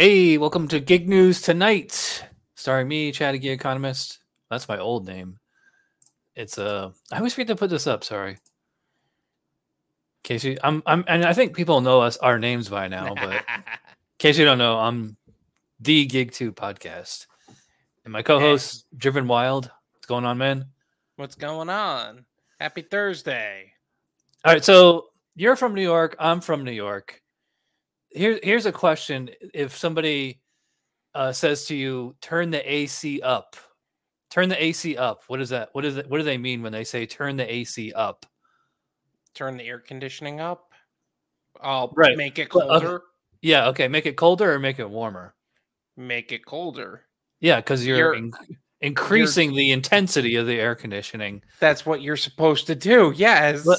Hey, welcome to Gig News Tonight, starring me, Chatty Gig Economist. That's my old name. It's uh, I always forget to put this up. Sorry, Casey. I'm I'm, and I think people know us our names by now, but in case you don't know, I'm the GigTube podcast, and my co-host Driven Wyld. What's going on, man? What's going on? Happy Thursday. All right, so you're from New York. I'm from New York. Here, here's a question: If somebody uh, says to you, "Turn the AC up," turn the AC up. What is that? What is it? What do they mean when they say "turn the AC up"? Turn the air conditioning up. I'll Right. make it colder. Yeah, okay. Make it colder or make it warmer. Make it colder. Yeah, because you're, You're- in- increasing the intensity of the air conditioning. That's what you're supposed to do. Yes. But-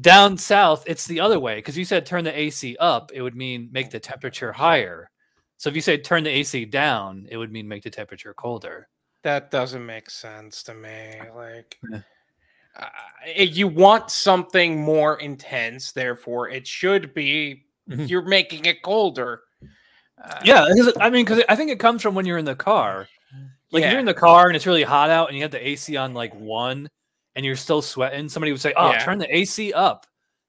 Down south, it's the other way because you said turn the AC up, it would mean make the temperature higher. So if you say turn the AC down, it would mean make the temperature colder. that doesn't make sense to me. Like, uh, you want something more intense, therefore, it should be Mhm. you're making it colder. Uh, Yeah, I mean, because I think it comes from when you're in the car. Like if Yeah. you're in the car and it's really hot out and you have the AC on like one and you're still sweating, somebody would say, "Oh, Yeah. turn the AC up."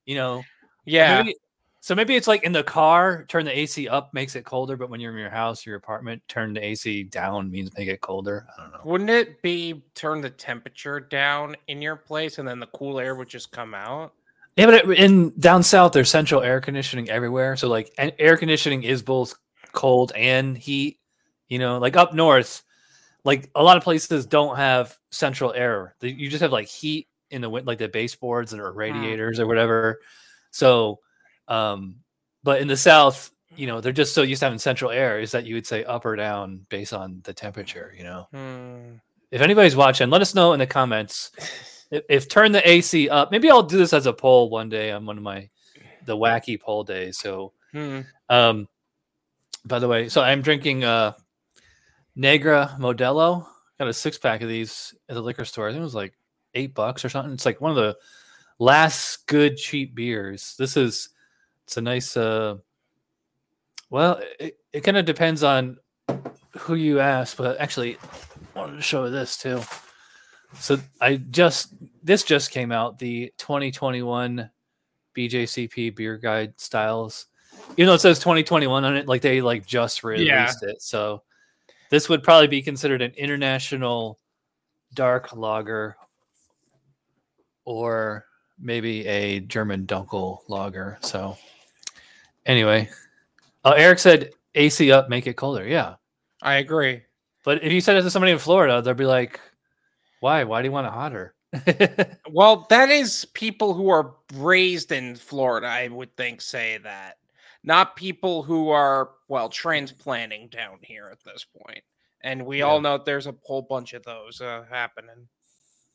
You know, yeah. Maybe, so maybe it's like in the car, turn the AC up makes it colder, but when you're in your house, your apartment, turn the AC down means make it colder. I don't know. Wouldn't it be turn the temperature down in your place and then the cool air would just come out? Yeah, but in down south, there's central air conditioning everywhere. So like, air conditioning is both cold and heat. You know, like up north, like a lot of places don't have central air. You just have like heat in the win- like the baseboards or radiators or whatever. So, um, but in the south, you know, they're just so used to having central air is that you would say up or down based on the temperature. You know, Hmm. if anybody's watching, let us know in the comments if, if turn the AC up. Maybe I'll do this as a poll one day on one of my the wacky poll days. So, Hmm. um, by the way, so I'm drinking uh Negra Modelo. Got a six pack of these at the liquor store. I think it was like eight bucks or something. It's like one of the last good cheap beers. This is it's a nice uh well it, it kind of depends on who you ask, but actually I wanted to show this too. So I just this just came out the 2021 BJCP beer guide styles. Even though it says 2021 on it, like they like just released it. So this would probably be considered an international dark lager or maybe a German Dunkel lager. So anyway, uh, Eric said AC up, make it colder. Yeah. I agree. But if you said it to somebody in Florida, they'll be like, why? Why do you want it hotter? Well, that is people who are raised in Florida, I would think, say that. Not people who are, well, transplanting down here at this point. And we all Yeah. know there's a whole bunch of those uh, happening.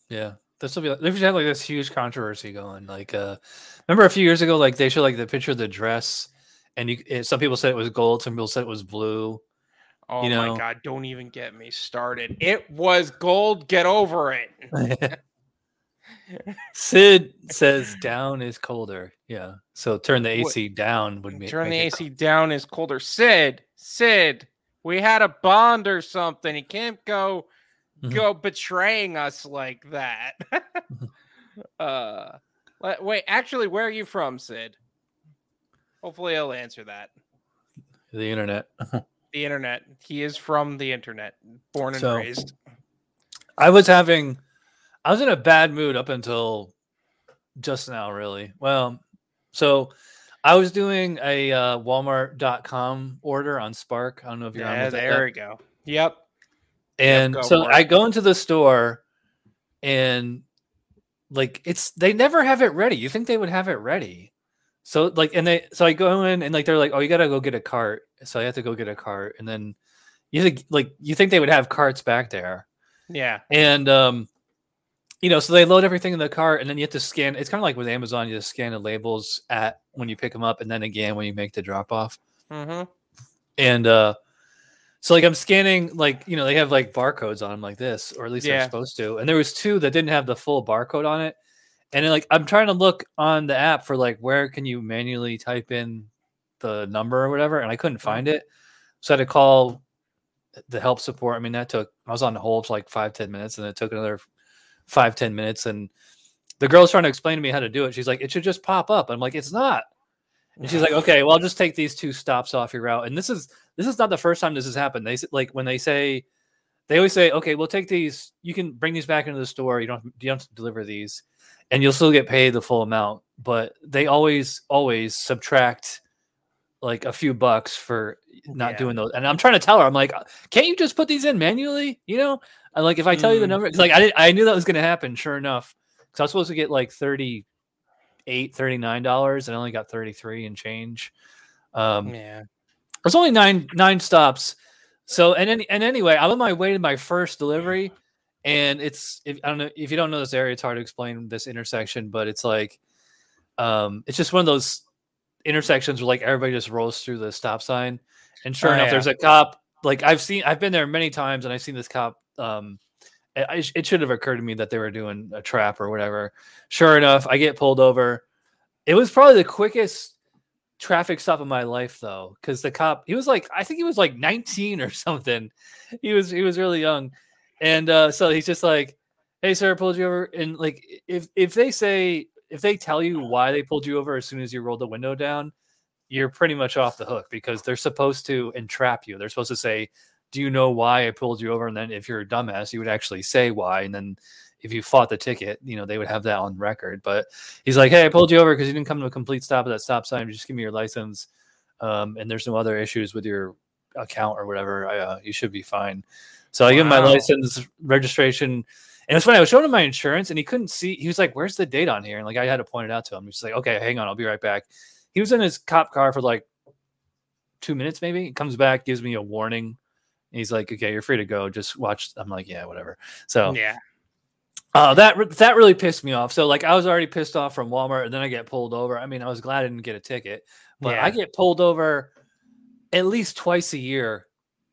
Yeah, this will be. They should had like this huge controversy going. Like, uh, remember a few years ago, like they showed like the picture of the dress, and you. Some people said it was gold, some people said it was blue. Oh You know- my God, don't even get me started. It was gold. Get over it. Sid says down is colder. Yeah, so turn the What- AC down would be Turn the AC down is colder. Sid, Sid, we had a bond or something. You can't go Mhm. go betraying us like that. uh wait, actually, where are you from, Sid? Hopefully he'll answer that. the internet. The internet. He is from the internet, born and So- raised. I was having, I was in a bad mood up until just now, really. Well, so I was doing a uh, Walmart.com order on Spark. I don't know if you're on Yeah, that there we go. Yep. And go so for I go into the store and like it's they never have it ready. You think they would have it ready. So like and they so I go in and like they're like, Oh, you gotta go get a cart. So I have to go get a cart. And then you think like you think they would have carts back there. Yeah. And um you know, so they load everything in the cart and then you have to scan it's kind of like with Amazon, you just scan the labels at when you pick them up and then again when you make the drop off. Mm-hmm. and uh so like i'm scanning like you know they have like barcodes on them like this or at least they're supposed to and there was two that didn't have the full barcode on it. And then, like i'm trying to look on the app for like where can you manually type in the number or whatever and i couldn't find it. So I had to call the help support. I mean, that took I was on hold for like five, ten minutes, and it took another five, ten minutes. And the girl's trying to explain to me how to do it. She's like, it should just pop up. I'm like, it's not. And she's like, okay, well, I'll just take these two stops off your route. And this is this is not the first time this has happened. They like when they say they always say, okay, we'll take these. You can bring these back into the store. You don't you don't have to deliver these, and you'll still get paid the full amount. But they always always subtract like a few bucks for not Yeah. doing those. And I'm trying to tell her, I'm like, can't you just put these in manually? You know, and like if I tell you the number, number, like I did, I knew that was going to happen. Sure enough, because I was supposed to get like 38 39 dollars, and I only got 33 and change. Um, Yeah. there's only nine nine stops. So and any, and anyway, I'm on my way to my first delivery, and it's if I don't know if you don't know this area, it's hard to explain this intersection, but it's like, um, it's just one of those intersections where like everybody just rolls through the stop sign, and sure Oh, enough, yeah. there's a cop. Like I've seen, I've been there many times, and I've seen this cop. Um, it, it should have occurred to me that they were doing a trap or whatever. Sure enough, I get pulled over. It was probably the quickest traffic stop of my life though because the cop he was like i think he was like 19 or something he was he was really young and uh so he's just like hey sir I pulled you over and like if if they say if they tell you why they pulled you over as soon as you roll the window down you're pretty much off the hook because they're supposed to entrap you they're supposed to say do you know why i pulled you over and then if you're a dumbass you would actually say why and then if you fought the ticket you know they would have that on record but he's like, "Hey, I pulled you over because you didn't come to a complete stop at that stop sign. Just give me your license, um, and there's no other issues with your account or whatever. I, uh, you should be fine." So I give him my license, registration, and it's funny. I was showing him my insurance, and he couldn't see. He was like, "Where's the date on here?" And like I had to point it out to him. He's like, "Okay, hang on, I'll be right back." He was in his cop car for like two minutes, maybe. He comes back, gives me a warning. He's like, "Okay, you're free to go. Just watch." I'm like, "Yeah, whatever." So Yeah. uh, that that really pissed me off. So like I was already pissed off from Walmart, and then I get pulled over. I mean, I was glad I didn't get a ticket, but I get pulled over at least twice a year,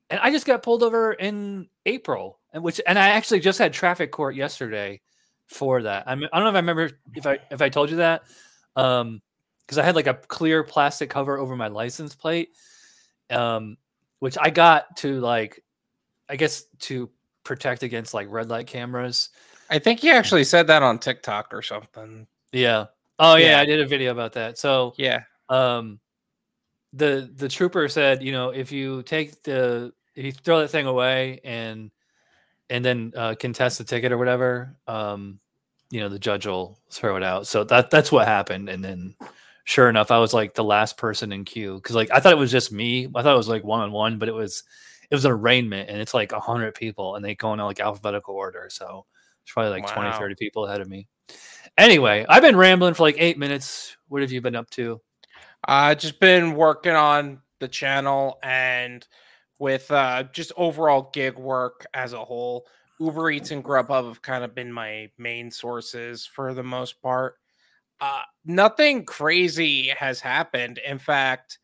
and I just got pulled over in April, and which and I actually just had traffic court yesterday for that. I, mean, I don't know if I remember if I if I told you that, um, because I had like a clear plastic cover over my license plate, um, which I got to like, I guess to protect against like red light cameras. I think you actually said that on TikTok or something. Yeah. Oh yeah, Yeah. I did a video about that. So Yeah. um the the trooper said, you know, if you take the if you throw that thing away and and then uh, contest the ticket or whatever, um, you know, the judge will throw it out. So that that's what happened. And then sure enough, I was like the last person in queue because like I thought it was just me. I thought it was like one on one, but it was it was an arraignment and it's like a hundred people and they go in like alphabetical order. So it's probably like 20, 30 people ahead of me. Anyway, I've been rambling for like eight minutes. What have you been up to? Uh just been working on the channel and with uh just overall gig work as a whole. Uber Eats and Grubhub have kind of been my main sources for the most part. Uh nothing crazy has happened. In fact,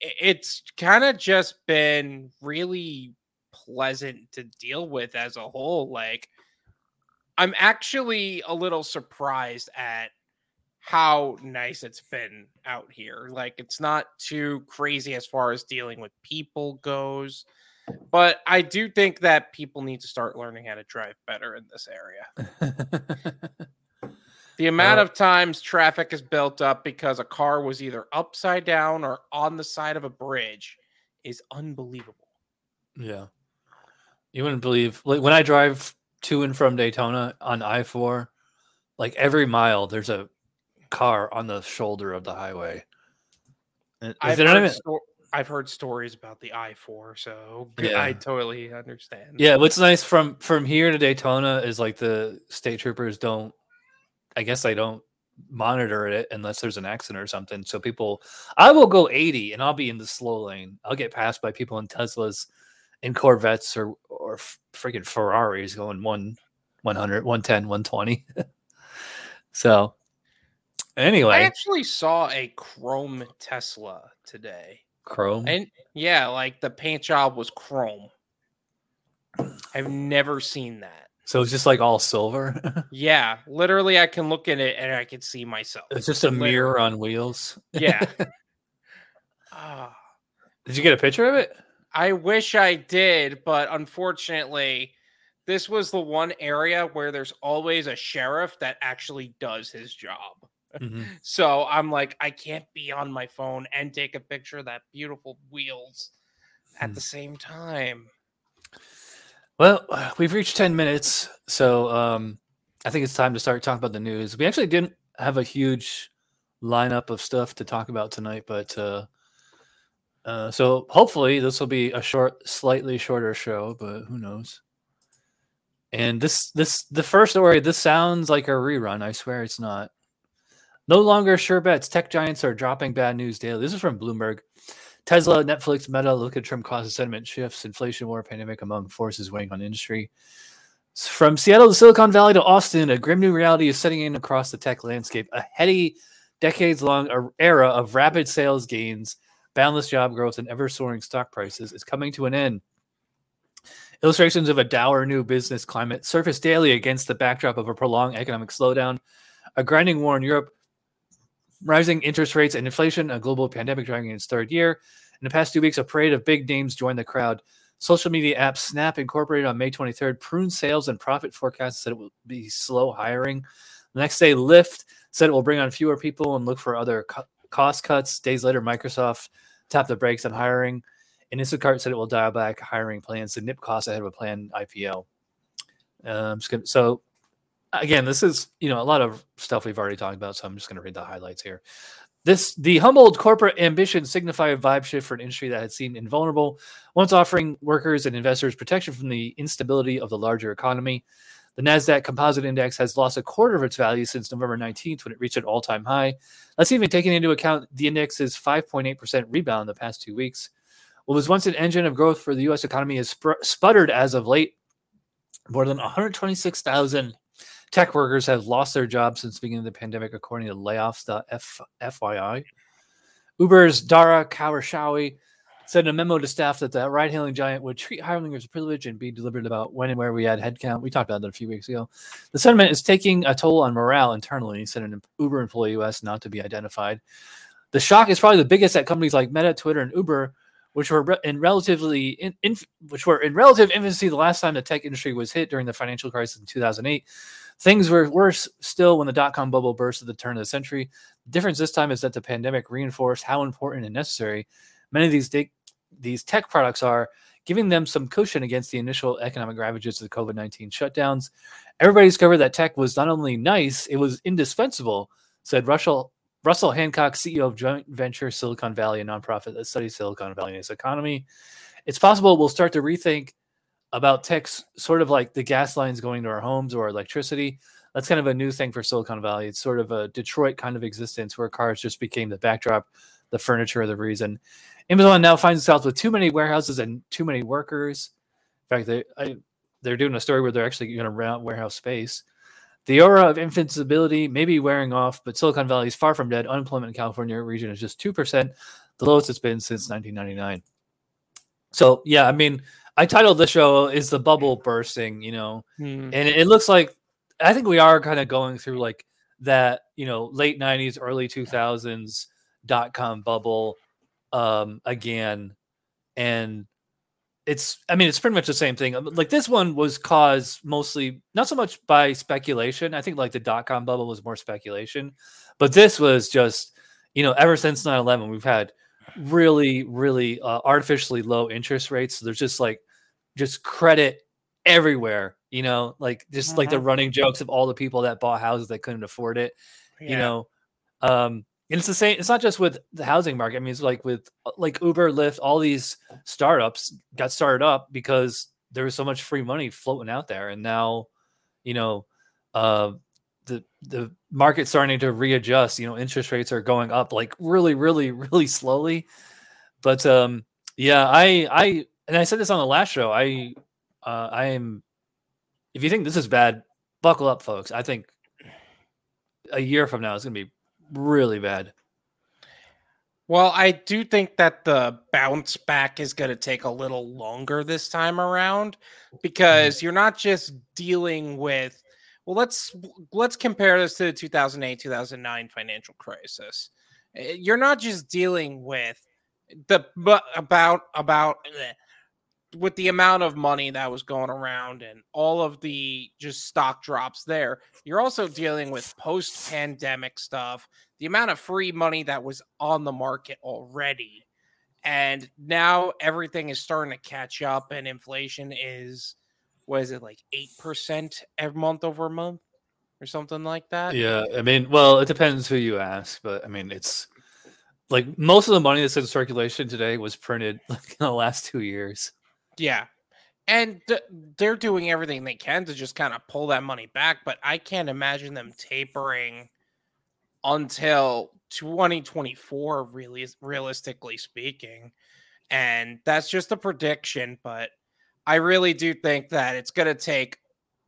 it's kind of just been really pleasant to deal with as a whole. Like I'm actually a little surprised at how nice it's been out here. Like it's not too crazy as far as dealing with people goes. But I do think that people need to start learning how to drive better in this area. The amount Uh, of times traffic is built up because a car was either upside down or on the side of a bridge is unbelievable. yeah. You wouldn't believe like when I drive to and from Daytona on I four, like every mile there's a car on the shoulder of the highway. I've heard, even- sto- I've heard stories about the I four, so Yeah. I totally understand. Yeah, what's nice from from here to Daytona is like the state troopers don't I guess I don't monitor it unless there's an accident or something. So people I will go 80 and I'll be in the slow lane. I'll get passed by people in Teslas and Corvettes or or freaking Ferraris going 1 100, 110, 120. so anyway, I actually saw a chrome Tesla today. Chrome. And yeah, like the paint job was chrome. I've never seen that. So it's just like all silver. Yeah, literally, I can look at it and I can see myself. it's just a Literally. mirror on wheels. Yeah. Ah, Did you get a picture of it? I wish I did, but unfortunately, this was the one area where there's always a sheriff that actually does his job. Mm-hmm. So I'm like, I can't be on my phone and take a picture of that beautiful wheels at the hmm. same time. Well, we've reached 10 minutes, so um, I think it's time to start talking about the news. We actually didn't have a huge lineup of stuff to talk about tonight, but uh, uh, so hopefully this will be a short, slightly shorter show, but who knows? And this, this, the first story. This sounds like a rerun. I swear it's not. No longer sure bets. Tech giants are dropping bad news daily. This is from Bloomberg. Tesla, Netflix, Meta look at Trump causes sentiment shifts, inflation, war, pandemic among forces weighing on industry. From Seattle to Silicon Valley to Austin, a grim new reality is setting in across the tech landscape. A heady, decades long era of rapid sales gains, boundless job growth, and ever soaring stock prices is coming to an end. Illustrations of a dour new business climate surface daily against the backdrop of a prolonged economic slowdown, a grinding war in Europe, rising interest rates and inflation, a global pandemic dragging its third year. In the past two weeks, a parade of big names joined the crowd. Social media app Snap Incorporated on May 23rd pruned sales and profit forecasts said it will be slow hiring. The next day, Lyft said it will bring on fewer people and look for other co- cost cuts. Days later, Microsoft tapped the brakes on hiring. And Instacart said it will dial back hiring plans to nip costs ahead of a planned IPO. Um, so again, this is you know a lot of stuff we've already talked about, so I'm just going to read the highlights here. This the humbled corporate ambition signify a vibe shift for an industry that had seemed invulnerable, once offering workers and investors protection from the instability of the larger economy. The Nasdaq Composite Index has lost a quarter of its value since November 19th when it reached an all-time high. That's even taking into account the index's 5.8% rebound in the past two weeks. What was once an engine of growth for the U.S. economy has sputtered as of late. More than 126,000 Tech workers have lost their jobs since the beginning of the pandemic, according to layoffs.fyi. Uber's Dara said in a memo to staff that the ride hailing giant would treat hiring as a privilege and be deliberate about when and where we had headcount. We talked about that a few weeks ago. The sentiment is taking a toll on morale internally, said an Uber employee US not to be identified. The shock is probably the biggest at companies like Meta, Twitter, and Uber, which were in relatively in, in, which were in relative infancy the last time the tech industry was hit during the financial crisis in 2008. Things were worse still when the dot com bubble burst at the turn of the century. The difference this time is that the pandemic reinforced how important and necessary many of these de- these tech products are, giving them some cushion against the initial economic ravages of the COVID 19 shutdowns. Everybody discovered that tech was not only nice, it was indispensable, said Russell Russell Hancock, CEO of joint venture Silicon Valley, a nonprofit that studies Silicon Valley and its economy. It's possible we'll start to rethink about techs, sort of like the gas lines going to our homes or electricity. That's kind of a new thing for Silicon Valley. It's sort of a Detroit kind of existence where cars just became the backdrop, the furniture, the reason. Amazon now finds itself with too many warehouses and too many workers. In fact, they I, they're doing a story where they're actually going to rent warehouse space. The aura of invincibility may be wearing off, but Silicon Valley is far from dead. Unemployment in California region is just 2%, the lowest it's been since 1999. So, yeah, I mean, I titled the show "Is the Bubble Bursting?" You know, hmm. and it, looks like I think we are kind of going through like that, you know, late '90s, early 2000s dot com bubble um, again, and it's I mean it's pretty much the same thing. Like this one was caused mostly not so much by speculation. I think like the dot com bubble was more speculation, but this was just you know ever since 9-11 we've had really really uh, artificially low interest rates. So there's just like just credit everywhere, you know, like just mm-hmm. like the mm-hmm. running jokes of all the people that bought houses that couldn't afford it, yeah. you know. Um, and it's the same, it's not just with the housing market. I mean, it's like with uh, like Uber, Lyft, all these startups got started up because there was so much free money floating out there. And now, you know, uh, the the market's starting to readjust. You know, interest rates are going up like really, really, really slowly. But um, yeah, I I and I said this on the last show. I uh, I am. If you think this is bad, buckle up, folks. I think a year from now it's going to be really bad. Well, I do think that the bounce back is going to take a little longer this time around because mm-hmm. you're not just dealing with well let's let's compare this to the 2008 2009 financial crisis. Eh, you're not just dealing with the but about about with the amount of money that was going around and all of the just stock drops there, you're also dealing with post pandemic stuff, the amount of free money that was on the market already. And now everything is starting to catch up, and inflation is, what is it, like 8% every month over month or something like that? Yeah. I mean, well, it depends who you ask, but I mean, it's like most of the money that's in circulation today was printed like in the last two years. Yeah. And th- they're doing everything they can to just kind of pull that money back, but I can't imagine them tapering until 2024 really realistically speaking. And that's just a prediction, but I really do think that it's going to take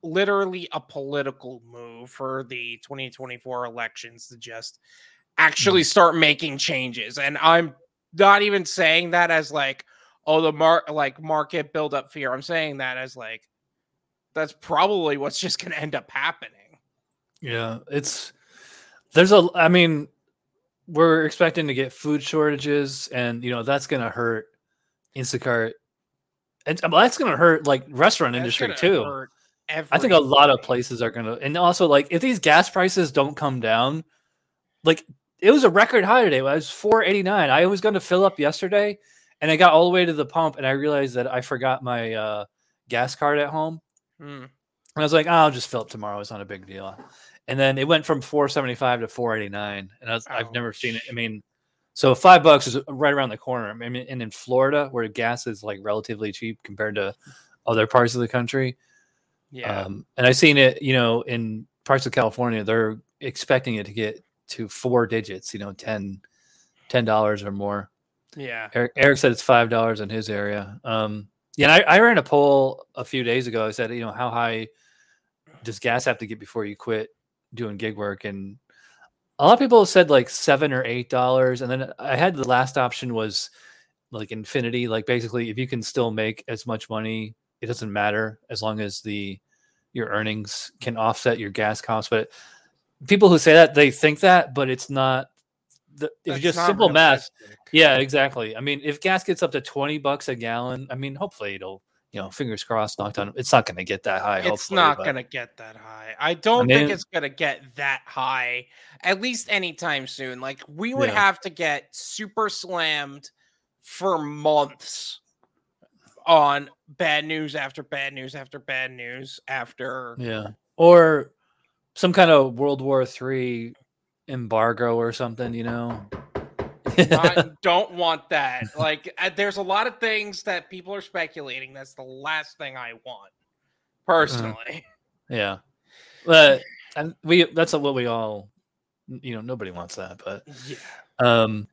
literally a political move for the 2024 elections to just actually Mm. start making changes. And I'm not even saying that as like, oh, the mark like market build up fear. I'm saying that as like that's probably what's just gonna end up happening. Yeah, it's there's a I mean, we're expecting to get food shortages and you know that's gonna hurt Instacart. And well, that's gonna hurt like restaurant That's industry too. I think a lot of places are gonna and also like if these gas prices don't come down, like it was a record high today. It was 489. I was gonna fill up yesterday and I got all the way to the pump and I realized that I forgot my uh gas card at home. Hmm. And I was like, oh, I'll just fill up tomorrow. It's not a big deal. And then it went from 475 to 489. And I was, I've never seen it. I mean, so five bucks is right around the corner. I mean, and in Florida, where gas is like relatively cheap compared to other parts of the country. Yeah. Um, and I've seen it, you know, in parts of California, they're expecting it to get to four digits, you know, 10 $10 or more. Yeah. Eric, Eric said it's five dollars in his area. Um, yeah, and I, I ran a poll a few days ago. I said, you know, how high does gas have to get before you quit doing gig work? And a lot of people said like seven or eight dollars. And then I had the last option was like infinity. Like basically, if you can still make as much money, it doesn't matter as long as the your earnings can offset your gas costs. But people who say that they think that, but it's not. The, if That's just simple math, yeah, exactly. I mean, if gas gets up to 20 bucks a gallon, I mean, hopefully it'll, you know, fingers crossed, knocked on. It's not going to get that high. It's not gonna get that high. I don't mean- think it's gonna get that high, at least anytime soon. Like we would Yeah. have to get super slammed for months on bad news after bad news after bad news after Yeah. Or some kind of World War Three embargo or something, you know? I don't want that. Like, uh, there's a lot of things that people are speculating. That's the last thing I want, personally. yeah. But and we, that's what we all, you know, nobody wants that, but yeah. um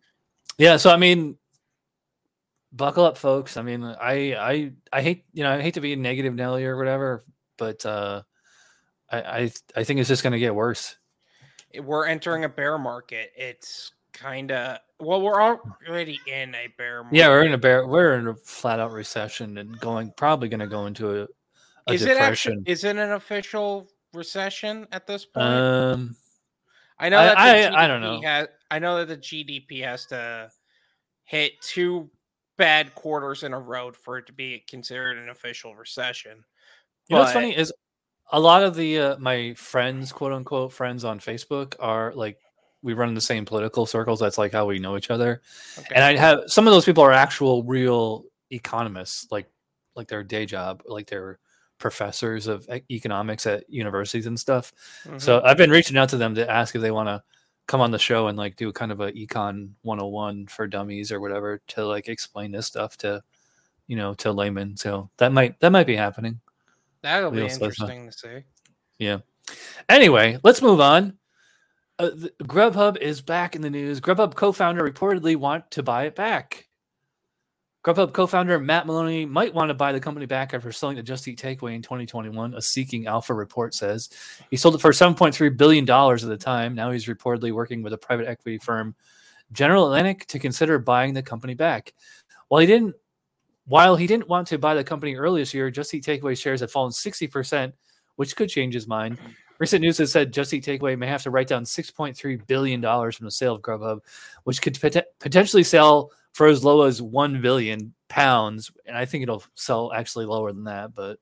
yeah so i mean buckle up folks i mean i i i hate you know i hate to be a negative nelly or whatever but uh i i, I think it's just going to get worse We're entering a bear market. It's kind of well, we're already in a bear market. yeah we're in a bear we're in a flat out recession and going probably going to go into a, a Is it depression actually? Is it an official recession at this point? um I know I- that the I- I don't know. Has, I know that the GDP has to hit two bad quarters in a row for it to be considered an official recession. You know what's funny is a lot of the uh, my friends, quote unquote, friends on Facebook are like we run in the same political circles. That's like how we know each other. Okay. And I have some of those people are actual real economists, like like their day job, like they're professors of economics at universities and stuff. Mhm. So I've been reaching out to them to ask if they want to come on the show and like do kind of a econ 101 for dummies or whatever to like explain this stuff to you know to laymen. So that might that might be happening. That'll be Leo interesting to see. Yeah. Anyway, let's move on. Uh, the, Grubhub is back in the news. Grubhub co-founder reportedly want to buy it back. Grubhub co-founder Matt Maloney might want to buy the company back after selling the Just Eat Takeaway in 2021. A Seeking Alpha report says he sold it for 7.3 billion dollars at the time. Now he's reportedly working with a private equity firm, General Atlantic, to consider buying the company back. While he didn't, while he didn't want to buy the company earlier this year, Just Eat Takeaway shares had fallen 60 percent, which could change his mind. Mm-hmm. Recent news has said Just Eat Takeaway may have to write down $6.3 billion from the sale of Grubhub, which could pot- potentially sell for as low as $1 billion pounds, and I think it'll sell actually lower than that, but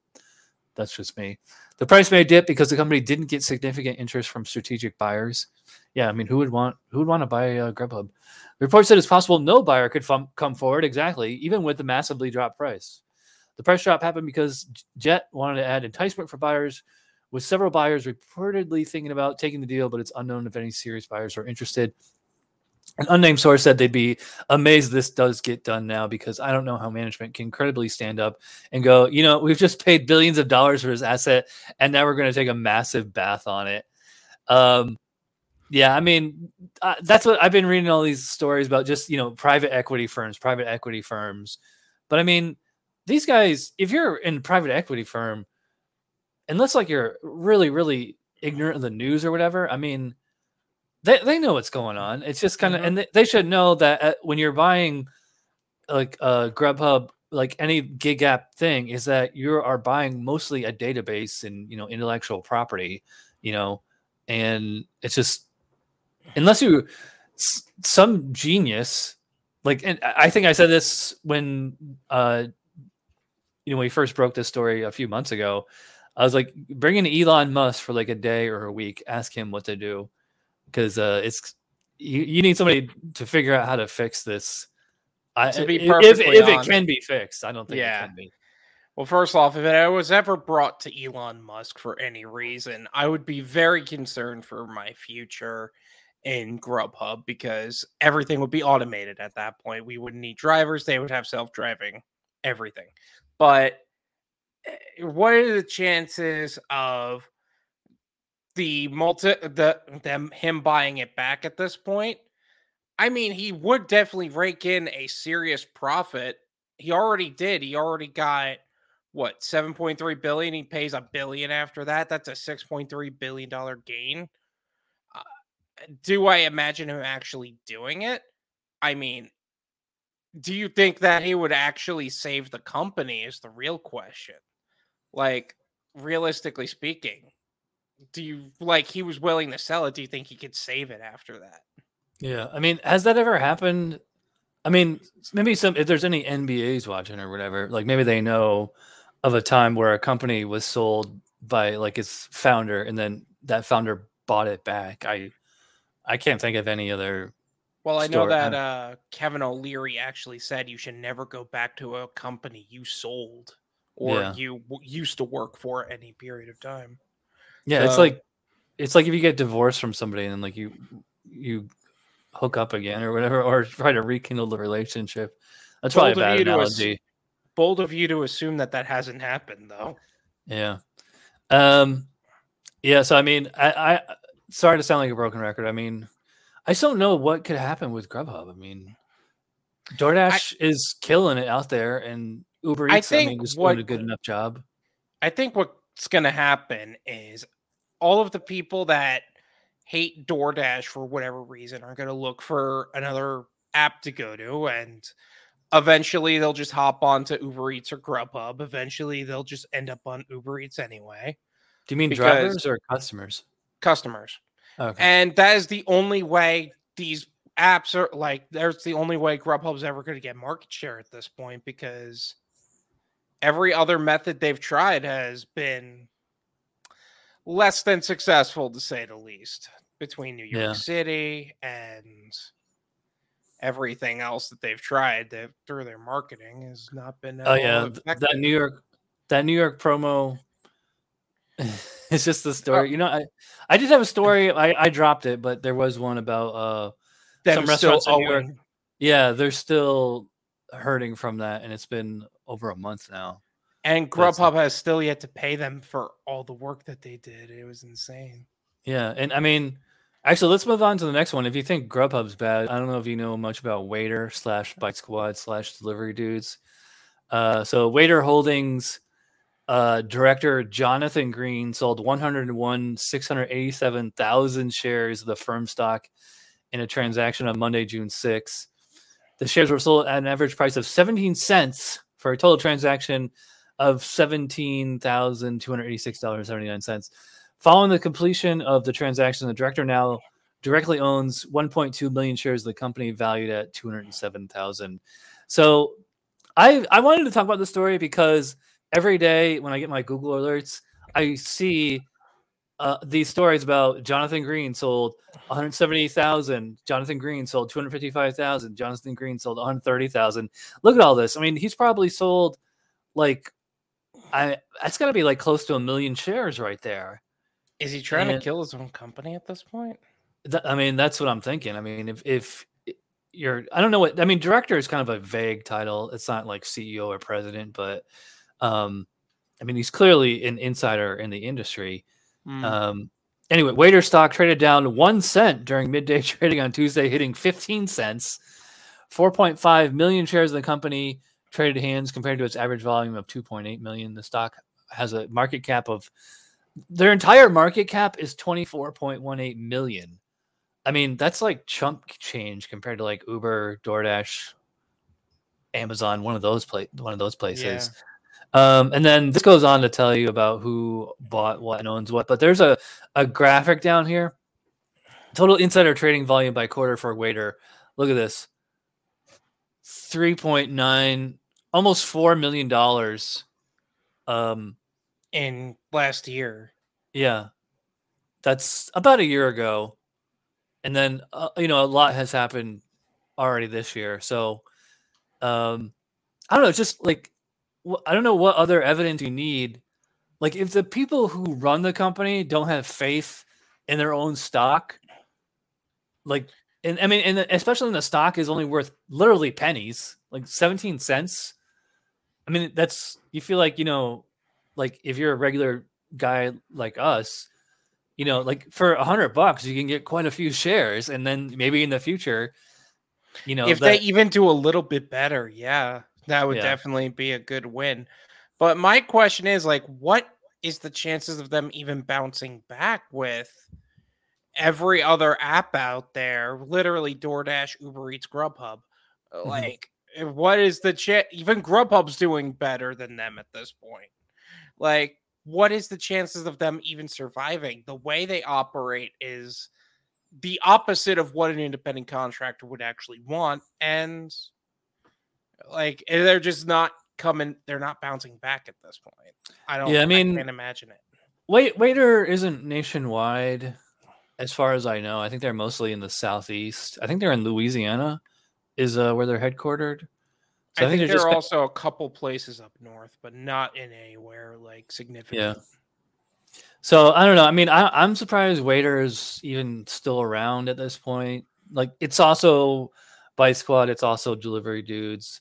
that's just me. The price may dip because the company didn't get significant interest from strategic buyers. Yeah, I mean, who would want who would want to buy uh, Grubhub? The report said it's possible no buyer could f- come forward exactly, even with the massively dropped price. The price drop happened because Jet wanted to add enticement for buyers, with several buyers reportedly thinking about taking the deal, but it's unknown if any serious buyers are interested. An unnamed source said they'd be amazed this does get done now because I don't know how management can credibly stand up and go, you know, we've just paid billions of dollars for this asset and now we're going to take a massive bath on it. Um, yeah, I mean, uh, that's what I've been reading all these stories about just, you know, private equity firms, private equity firms. But I mean, these guys, if you're in a private equity firm, unless like you're really, really ignorant of the news or whatever, I mean, they, they know what's going on. It's just kind of, mm-hmm. and they, they, should know that at, when you're buying like a uh, Grubhub, like any gig app thing, is that you are buying mostly a database and you know intellectual property, you know, and it's just unless you some genius like and I think I said this when uh you know when we first broke this story a few months ago. I was like, bring in Elon Musk for like a day or a week, ask him what to do because uh, it's you, you need somebody to figure out how to fix this. I, to be if, if it can be fixed, I don't think yeah. it can be. Well, first off, if it was ever brought to Elon Musk for any reason, I would be very concerned for my future in Grubhub because everything would be automated at that point. We wouldn't need drivers, they would have self driving everything. But eh, what are the chances of the multi the them him buying it back at this point, I mean, he would definitely rake in a serious profit. He already did. He already got what 7.3 billion. He pays a billion after that. That's a 6.3 billion dollar gain. Uh, do I imagine him actually doing it? I mean, do you think that he would actually save the company? Is the real question. Like, realistically speaking, do you like he was willing to sell it? Do you think he could save it after that? Yeah, I mean, has that ever happened? I mean, maybe some if there's any MBAs watching or whatever, like maybe they know of a time where a company was sold by like its founder and then that founder bought it back. I I can't think of any other well, I know that uh, Kevin O'Leary actually said you should never go back to a company you sold or yeah. you w- used to work for any period of time. Yeah, so, it's like it's like if you get divorced from somebody and then like you you hook up again or whatever, or try to rekindle the relationship. That's probably a bad analogy. bold of you to assume that that hasn't happened, though. Yeah. Um. Yeah. So I mean, I, I sorry to sound like a broken record. I mean, I still don't know what could happen with Grubhub. I mean, DoorDash I, is killing it out there, and Uber Eats I, think I mean, is doing a good enough job. I think what's going to happen is all of the people that hate DoorDash for whatever reason are going to look for another app to go to and eventually they'll just hop onto Uber Eats or Grubhub. Eventually they'll just end up on Uber Eats anyway. Do you mean drivers or customers? Customers. Okay. And that is the only way these apps are like there's the only way Grubhub's ever going to get market share at this point because every other method they've tried has been less than successful to say the least between New York yeah. City and everything else that they've tried that through their marketing has not been oh yeah effective. that new york that new york promo it's just the uh story you know i i did have a story i i dropped it but there was one about uh some restaurants in new york yeah they're still hurting from that and it's been over a month now and Grubhub has still yet to pay them for all the work that they did. It was insane. Yeah, and I mean, actually, let's move on to the next one. If you think Grubhub's bad, I don't know if you know much about Waitr slash Bite Squad slash Delivery Dudes. Uh, so Waitr Holdings uh, director Jonathan Green sold 101 687,000 shares of the firm stock in a transaction on Monday, June 6. The shares were sold at an average price of 17 cents for a total transaction of $17,286.79. Following the completion of the transaction, the director now directly owns 1.2 million shares of the company valued at 207,000. So I I wanted to talk about the story because every day when I get my Google alerts, I see uh, these stories about Jonathan Green sold 170,000, Jonathan Green sold 255,000, Jonathan Green sold 130,000. Look at all this. I mean, he's probably sold like I that's got to be like close to a million shares right there. Is he trying And- to kill his own company at this point? Th- I mean, that's what I'm thinking. I mean, if if you're, I don't know what I mean. Director is kind of a vague title. It's not like CEO or president, but um, I mean, he's clearly an insider in the industry. Hmm. Um, anyway, Waitr stock traded down one cent during midday trading on Tuesday, hitting 15 cents. 4.5 million shares of the company traded hands compared to its average volume of 2.8 million. The stock has a market cap of their entire market cap is 24.18 million. I mean, that's like chump change compared to like Uber, DoorDash, Amazon, one of those pla- one of those places. Um, and then this goes on to tell you about who bought what and owns what. But there's a, a graphic down here. Total insider trading volume by quarter for Waitr. Look at this. 3.9 almost 4 million dollars. Um in last year. yeah. That's about a year ago. And then uh, you know a lot has happened already this year. So um I don't know, just like I don't know what other evidence you need. Like if the people who run the company don't have faith in their own stock, like and I mean, and especially when the stock is only worth literally pennies, like 17 cents. I mean, that's you feel like, you know, like if you're a regular guy like us, you know, like for a hundred bucks, you can get quite a few shares, and then maybe in the future, you know, if that- they even do a little bit better, yeah, that would Yeah. definitely be a good win. But my question is like, what is the chances of them even bouncing back with every other app out there? Literally, DoorDash, Uber Eats, Grubhub. Uh, Mhm. Like, eh, what is the chance? Even Grubhub's doing better than them at this point. Like, what is the chances of them even surviving? The way they operate is the opposite of what an independent contractor would actually want and like they're just not coming they're not bouncing back at this point i don't Yeah, I mean- can't imagine it Wait, Waitr isn't nationwide, as far as I know. I think they're mostly in the southeast. I think they're in Louisiana, is uh, where they're headquartered. i think, they're there are also a couple places up north but not in anywhere like significant Yeah. So I don't know. I mean, I, I'm surprised Waitr is even still around at this point. Like, it's also Bite Squad. It's also Delivery Dudes.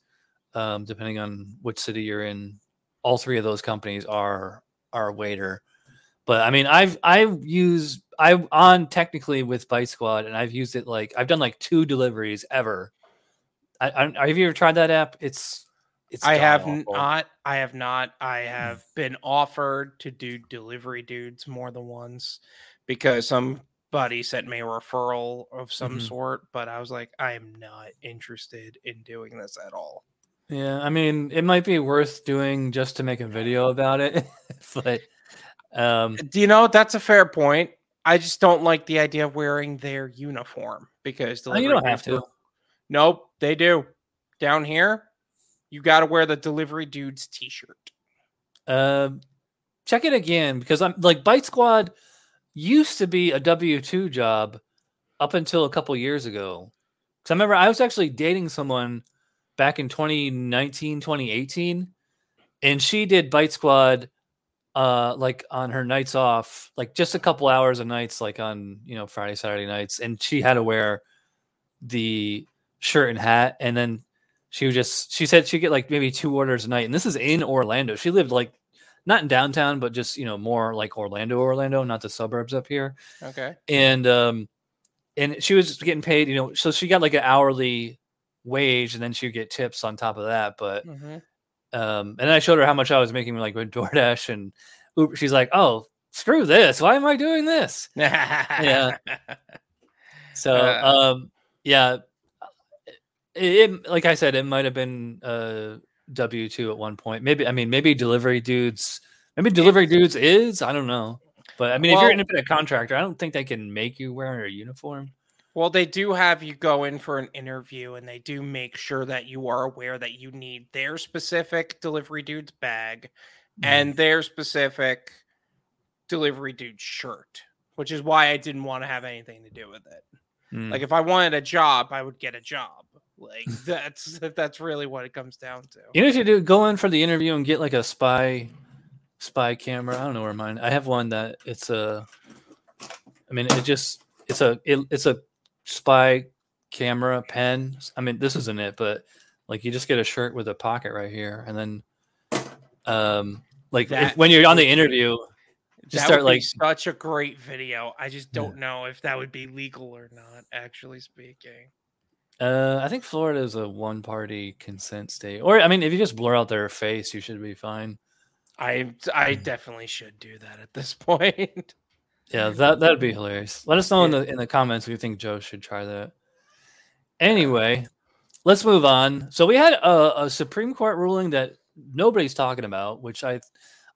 Um, depending on which city you're in, all three of those companies are are Waitr. But I mean, I've I've used I'm on technically with Bite Squad, and I've used it like I've done like two deliveries ever. I, I have you ever tried that app? It's it's i have god-awful. not i have not i have been offered to do delivery dudes more than once because somebody sent me a referral of some Mhm. sort but i was like i am not interested in doing this at all Yeah, I mean, it might be worth doing just to make a video about it, but um, Do you know that's a fair point? I just don't like the idea of wearing their uniform because Oh, you don't have to. Nope, they do. Down here, you got to wear the delivery dude's t-shirt. Um, check it again because I'm like Bite Squad used to be a W two job up until a couple years ago. Because I remember I was actually dating someone back in 2019, 2018, and she did Bite Squad uh like on her nights off like just a couple hours of nights like on you know friday saturday nights and she had to wear the shirt and hat and then she would just she said she'd get like maybe two orders a night and this is in orlando she lived like not in downtown but just you know more like orlando orlando not the suburbs up here Okay. and um and she was getting paid you know so she got like an hourly wage and then she would get tips on top of that but Mhm. um and then i showed her how much i was making like with doordash and Uber. she's like oh screw this why am i doing this yeah. so Uh. um yeah it, it- like i said it might have been uh w2 at one point maybe i mean maybe delivery dudes maybe delivery dudes is i don't know but i mean if you're an independent contractor i don't think they can make you wear a uniform Well, they do have you go in for an interview and they do make sure that you are aware that you need their specific delivery dude's bag Mm. and their specific delivery dude's shirt, which is why I didn't want to have anything to do with it. Mm. Like if I wanted a job, I would get a job. Like that's that's really what it comes down to. You know what you do? Go in for the interview and get like a spy spy camera. I don't know where mine. I have one that it's a. I mean, it just it's a it, it's a spy camera pen. I mean, this isn't it, but like you just get a shirt with a pocket right here, and then, um, like if- That when you're on the interview, just start like such a great video. I just don't know if that would be legal or not. Actually speaking, uh, I think Florida is a one party consent state, or I mean, if you just blur out their face, you should be fine. I I definitely should do that at this point. Yeah, that that'd be hilarious. Let us know in the in the comments if you think Joe should try that. Anyway, let's move on. So we had a, a Supreme Court ruling that nobody's talking about, which I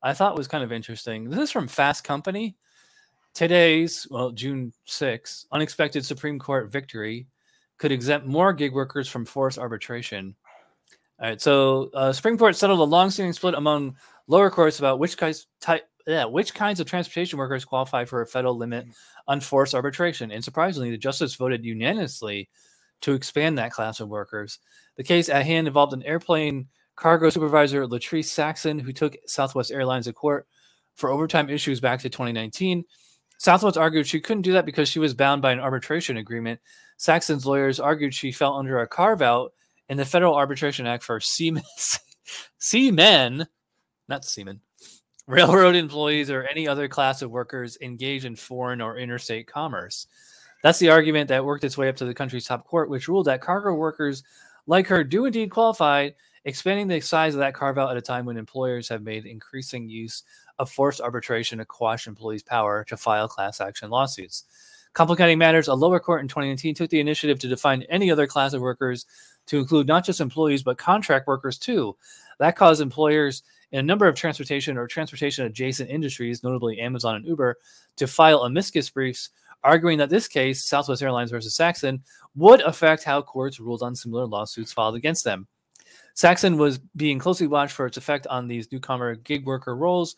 I thought was kind of interesting. This is from Fast Company. Today's well, June 6th, unexpected Supreme Court victory could exempt more gig workers from forced arbitration. All right, so uh, Supreme Court settled a long-standing split among lower courts about which kinds type yeah, which kinds of transportation workers qualify for a federal limit mm. on forced arbitration. And surprisingly, the justice voted unanimously to expand that class of workers. The case at hand involved an airplane cargo supervisor, Latrice Saxon, who took Southwest Airlines to court for overtime issues back to 2019. Southwest argued she couldn't do that because she was bound by an arbitration agreement. Saxon's lawyers argued she fell under a carve out in the Federal Arbitration Act for seamen, seamen, not seamen, railroad employees or any other class of workers engaged in foreign or interstate commerce. That's the argument that worked its way up to the country's top court, which ruled that cargo workers like her do indeed qualify, expanding the size of that carve out at a time when employers have made increasing use of forced arbitration to quash employees' power to file class action lawsuits. Complicating matters, a lower court in 2019 took the initiative to define any other class of workers to include not just employees, but contract workers too. That caused employers in a number of transportation or transportation adjacent industries, notably Amazon and Uber, to file amicus briefs arguing that this case, Southwest Airlines versus Saxon, would affect how courts ruled on similar lawsuits filed against them. Saxon was being closely watched for its effect on these newcomer gig worker roles,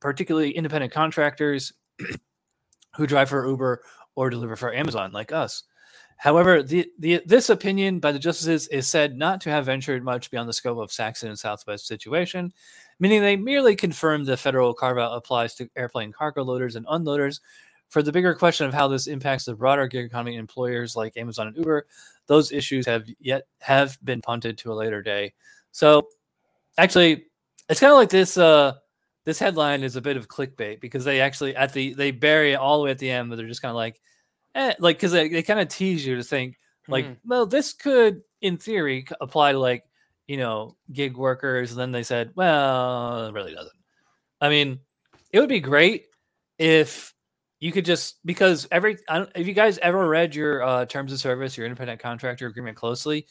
particularly independent contractors who drive for Uber or deliver for Amazon, like us. However, the, the this opinion by the justices is said not to have ventured much beyond the scope of Saxon and Southwest situation, meaning they merely confirmed the federal carve out applies to airplane cargo loaders and unloaders. For the bigger question of how this impacts the broader gig economy employers like Amazon and Uber, those issues have yet have been punted to a later day. So actually it's kind of like this uh this headline is a bit of clickbait because they actually at the they bury it all the way at the end, but they're just kind of like eh, like because they, they kind of tease you to think like, Mhm. well, this could in theory apply to like you know gig workers. And then they said, well, it really doesn't. I mean, it would be great if you could just because every I don't, have you guys ever read your uh, terms of service, your independent contractor agreement closely?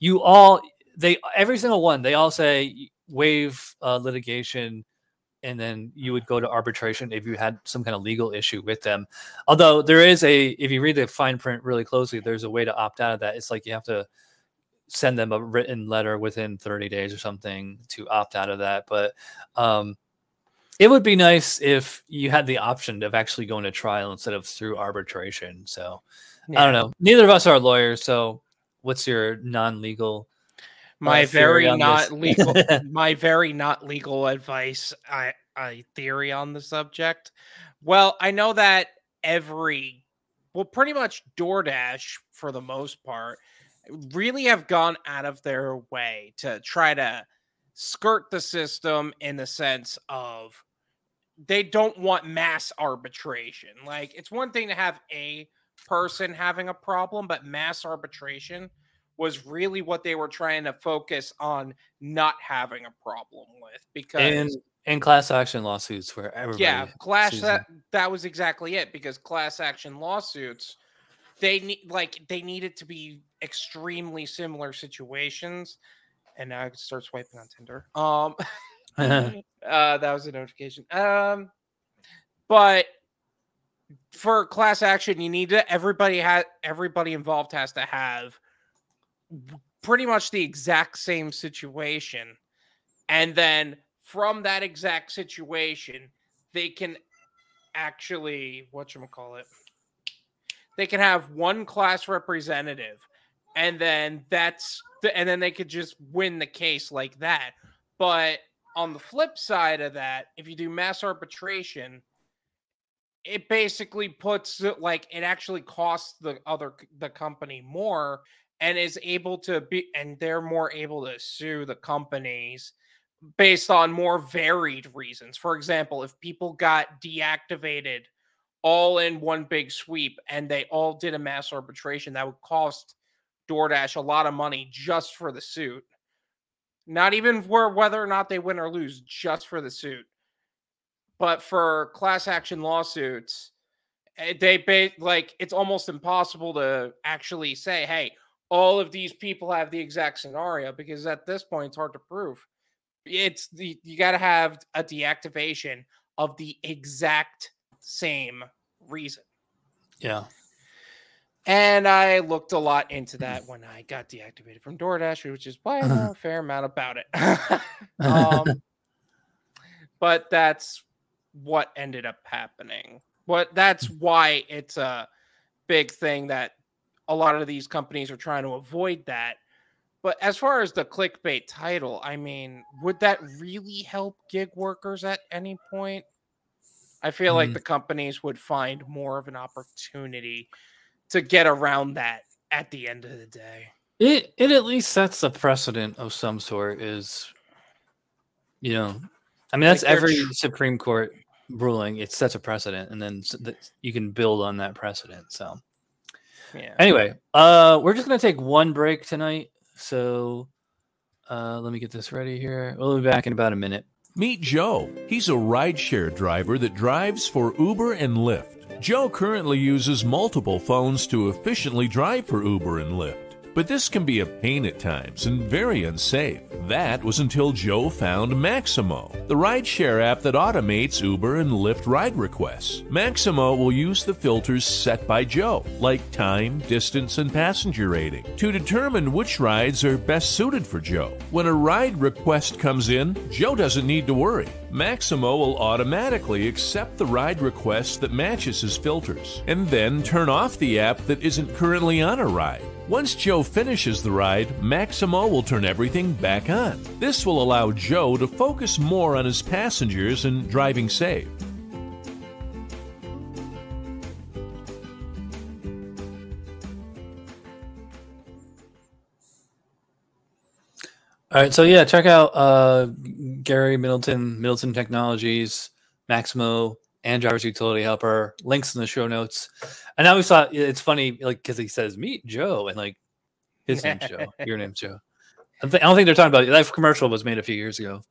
You all they every single one they all say waive uh, litigation and then you would go to arbitration if you had some kind of legal issue with them. Although there is a, if you read the fine print really closely, there's a way to opt out of that. It's like you have to send them a written letter within 30 days or something to opt out of that. But um, it would be nice if you had the option of actually going to trial instead of through arbitration. So I don't know. Neither of us are lawyers. So what's your non-legal? My very not legal, my very not legal advice. I, I theory on the subject. Well, I know that every, well, pretty much DoorDash for the most part, really have gone out of their way to try to skirt the system in the sense of they don't want mass arbitration. Like it's one thing to have a person having a problem, but mass arbitration was really what they were trying to focus on not having a problem with because And and class action lawsuits where everybody yeah class that that was exactly it because class action lawsuits they need like they needed to be extremely similar situations and now i can start swiping on tinder um uh that was a notification um but for class action, you need to everybody has everybody involved has to have pretty much the exact same situation. And then from that exact situation, they can actually what you call it. They can have one class representative, and then that's the, and then they could just win the case like that. But on the flip side of that, if you do mass arbitration, it basically puts like it actually costs the other the company more and is able to be and they're more able to sue the companies based on more varied reasons. For example, if people got deactivated all in one big sweep and they all did a mass arbitration, that would cost DoorDash a lot of money just for the suit. Not even for whether or not they win or lose, just for the suit. But for class action lawsuits, eh, they like it's almost impossible to actually say, "Hey, all of these people have the exact scenario," because at this point it's hard to prove. It's the you got to have a deactivation of the exact same reason. Yeah. And I looked a lot into that when I got deactivated from DoorDash, which is why I know a fair amount about it. um, but that's what ended up happening. What that's why it's a big thing that a lot of these companies are trying to avoid that. But as far as the clickbait title, I mean, would that really help gig workers at any point? I feel mm-hmm. like the companies would find more of an opportunity to get around that at the end of the day. It it at least sets a precedent of some sort. Is you know, I mean that's like every tr- Supreme Court ruling. It sets a precedent, and then you can build on that precedent. So, yeah. Anyway, uh, we're just gonna take one break tonight. So, uh, let me get this ready here. We'll be back in about a minute. Meet Joe. He's a rideshare driver that drives for Uber and Lyft. Joe currently uses multiple phones to efficiently drive for Uber and Lyft. But this can be a pain at times and very unsafe. That was until Joe found Maxymo, the rideshare app that automates Uber and Lyft ride requests. Maxymo will use the filters set by Joe, like time, distance, and passenger rating, to determine which rides are best suited for Joe. When a ride request comes in, Joe doesn't need to worry. Maxymo will automatically accept the ride request that matches his filters, and then turn off the app that isn't currently on a ride. Once Joe finishes the ride, Maxymo will turn everything back on. This will allow Joe to focus more on his passengers and driving safe. All right, so yeah, check out uh, Gary Middleton, Middleton Technologies, Maxymo, and driver's utility helper. Links in the show notes. And I always thought it's funny, like because he says meet Joe and like his name's Joe, your name's Joe. I, th- I, don't think they're talking about it. That commercial was made a few years ago.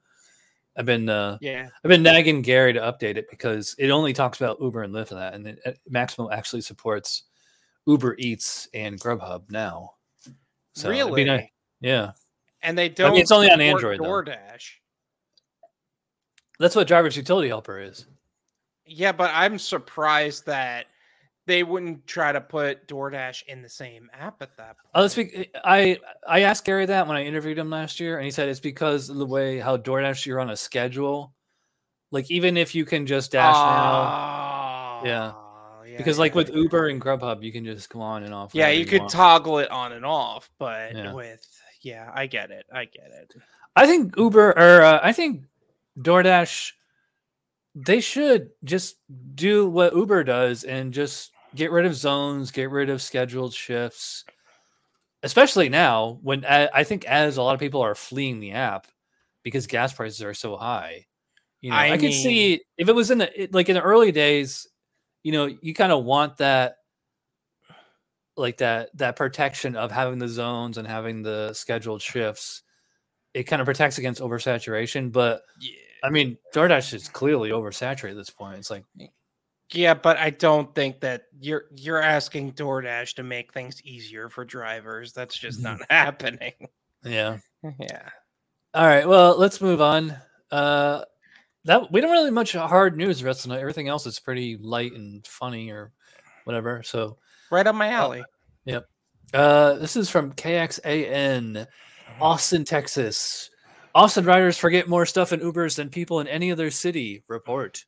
I've been uh, yeah, I've been nagging Gary to update it because it only talks about Uber and Lyft and that, and it, uh, Maxymo actually supports Uber Eats and Grubhub now. So really? Nice. Yeah. And they don't. I mean, it's only on Android. DoorDash. Though. That's what driver's utility helper is. Yeah, but I'm surprised that they wouldn't try to put DoorDash in the same app at that point. Oh, speak. I I asked Gary that when I interviewed him last year, and he said it's because of the way how DoorDash you're on a schedule. Like even if you can just dash oh, now, yeah. yeah. Because like yeah, with Uber and Grubhub, you can just go on and off. Yeah, you could want. toggle it on and off, but yeah. with yeah, I get it. I get it. I think Uber or uh, I think DoorDash they should just do what Uber does and just get rid of zones, get rid of scheduled shifts. Especially now, when I think as a lot of people are fleeing the app because gas prices are so high. You know, I, I mean, could see if it was in the like in the early days, you know, you kind of want that like that that protection of having the zones and having the scheduled shifts. It kind of protects against oversaturation, but yeah I mean, DoorDash is clearly oversaturated at this point. It's like, yeah, but I don't think that you're you're asking DoorDash to make things easier for drivers. That's just not happening. Yeah. Yeah. All right. Well, let's move on. Uh, that we don't really much hard news the rest of the night. Everything else is pretty light and funny or whatever. So Right up my alley. Yep. Uh, this is from KXAN, Austin, Texas. Austin riders forget more stuff in Ubers than people in any other city. Report.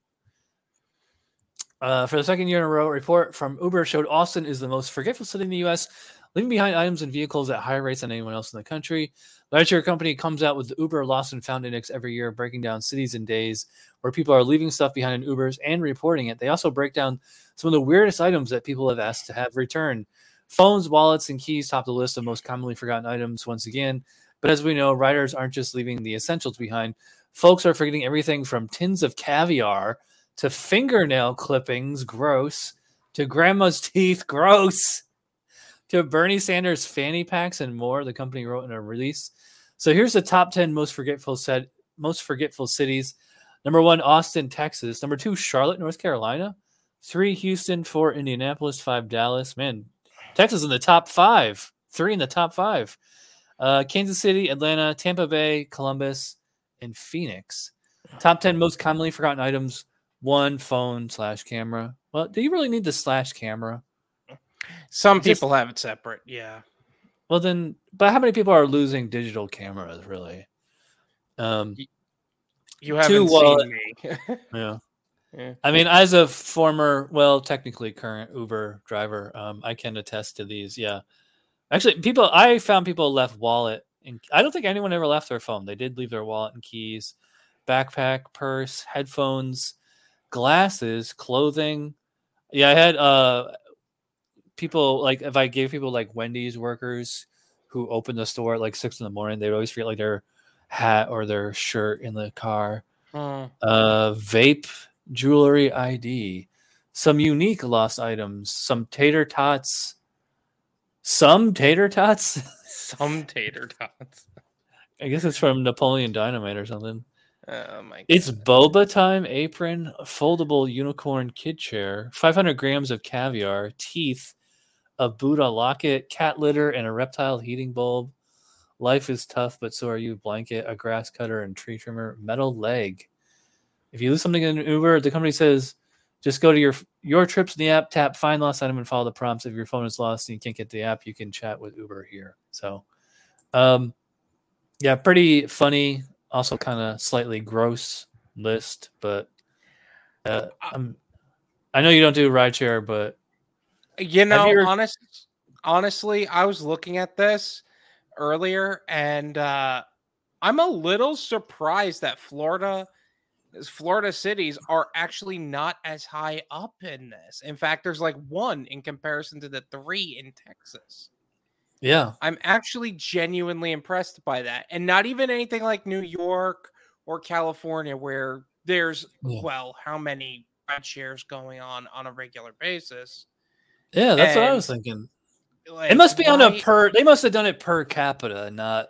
Uh, for the second year in a row, a report from Uber showed Austin is the most forgetful city in the U.S., leaving behind items and vehicles at higher rates than anyone else in the country. The rideshare company comes out with the Uber Lost and Found Index every year, breaking down cities and days where people are leaving stuff behind in Ubers and reporting it. They also break down some of the weirdest items that people have asked to have returned. Phones, wallets, and keys top the list of most commonly forgotten items once again. But as we know, writers aren't just leaving the essentials behind. Folks are forgetting everything from tins of caviar to fingernail clippings, gross, to grandma's teeth, gross, to Bernie Sanders fanny packs and more. The company wrote in a release. So here's the top 10 most forgetful said most forgetful cities. Number one, Austin, Texas. Number two, Charlotte, North Carolina. Three, Houston. Four, Indianapolis. Five, Dallas. Man, Texas in the top five. Three in the top five. Uh, Kansas City, Atlanta, Tampa Bay, Columbus, and Phoenix. Top 10 most commonly forgotten items one phone slash camera. Well, do you really need the slash camera? Some people have it separate. Yeah. Well, then, but how many people are losing digital cameras, really? Um, You haven't well- seen me. yeah. Yeah. I mean, as a former, well, technically current Uber driver, um, I can attest to these. Yeah. Actually, people, I found people left wallet, and I don't think anyone ever left their phone. They did leave their wallet and keys, backpack, purse, headphones, glasses, clothing. Yeah, I had uh people like if I gave people like Wendy's workers who opened the store at like six in the morning, they'd always forget like their hat or their shirt in the car Hmm. uh, vape, jewelry, ID, some unique lost items, some tater tots, some tater tots. Some tater tots. I guess it's from Napoleon Dynamite or something. Oh my It's God. boba time apron, foldable unicorn kid chair, 500 grams of caviar, teeth, a Buddha locket, cat litter, and a reptile heating bulb. Life is tough, but so are you. Blanket, a grass cutter, and tree trimmer. Metal leg. If you lose something in Uber, the company says just go to your your trips in the app, tap find lost item, and follow the prompts. If your phone is lost and you can't get the app, you can chat with Uber here. So, um, yeah, pretty funny. Also, kind of slightly gross list, but uh, I'm, I know you don't do rideshare, but You know, you ever- honest, honestly, I was looking at this earlier, and uh, I'm a little surprised that Florida, Florida cities are actually not as high up in this. In fact, there's like one in comparison to the three in Texas. yeah, I'm actually genuinely impressed by that, and not even anything like New York or California, where there's Yeah. well, how many ride shares going on on a regular basis? yeah, that's what I was And, thinking. It must be on a per. They must have done it per capita, not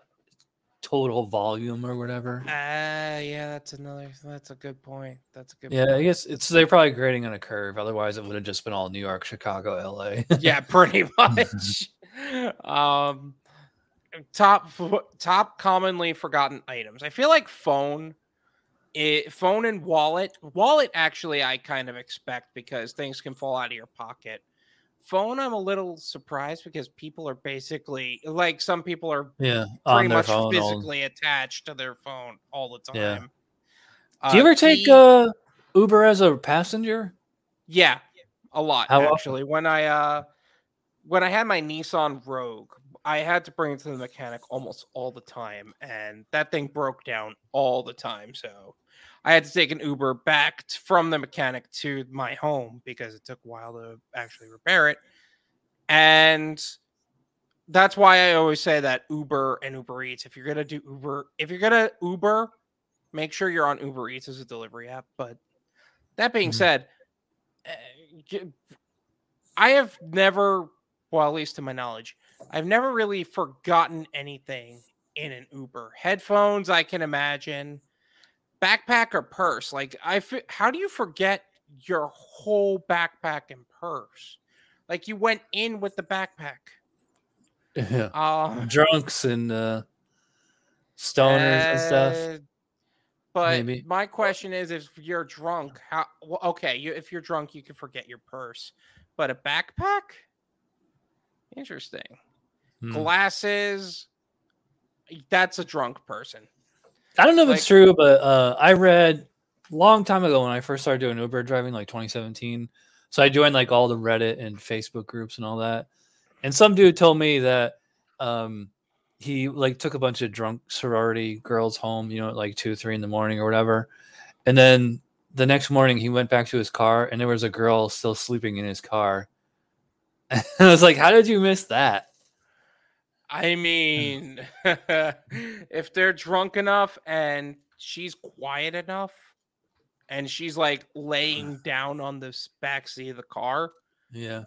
total volume or whatever. Ah, yeah, that's another. That's a good point. That's a good. Yeah, point. I guess it's they're probably grading on a curve. Otherwise, it would have just been all New York, Chicago, L.A. yeah, pretty much. um, top top commonly forgotten items. I feel like phone, it, phone and wallet. Wallet actually, I kind of expect because things can fall out of your pocket. Phone, I'm a little surprised because people are basically like some people are yeah, pretty much phone. all- physically attached to their phone all the time. Yeah. Do you Uh, ever take key- uh, Uber as a passenger? Yeah, a lot How often? actually. When I uh when I had my Nissan Rogue, I had to bring it to the mechanic almost all the time and that thing broke down all the time. So I had to take an Uber back t- from the mechanic to my home because it took a while to actually repair it. And that's why I always say that Uber and Uber Eats, if you're going to do Uber, if you're going to Uber, make sure you're on Uber Eats as a delivery app, but that being Mhm. said, I have never, well, at least to my knowledge, I've never really forgotten anything in an Uber. Headphones, I can imagine. Backpack or purse, like I, fi- how do you forget your whole backpack and purse? Like you went in with the backpack. Yeah, Uh, drunks and uh, stoners and stuff. uh, But Maybe. my question is, if you're drunk, how? Well, okay, you, if you're drunk, you can forget your purse, but a backpack, interesting. Hmm. Glasses, that's a drunk person. I don't know if it's true, but uh, I read long time ago when I first started doing Uber driving, like 2017. So I joined like all the Reddit and Facebook groups and all that. And some dude told me that um, he like took a bunch of drunk sorority girls home, you know, at like two, three in the morning or whatever. And then the next morning he went back to his car and there was a girl still sleeping in his car. And I was like, how did you miss that? I mean, if they're drunk enough and she's quiet enough, and she's like laying down on the back seat of the car, Yeah.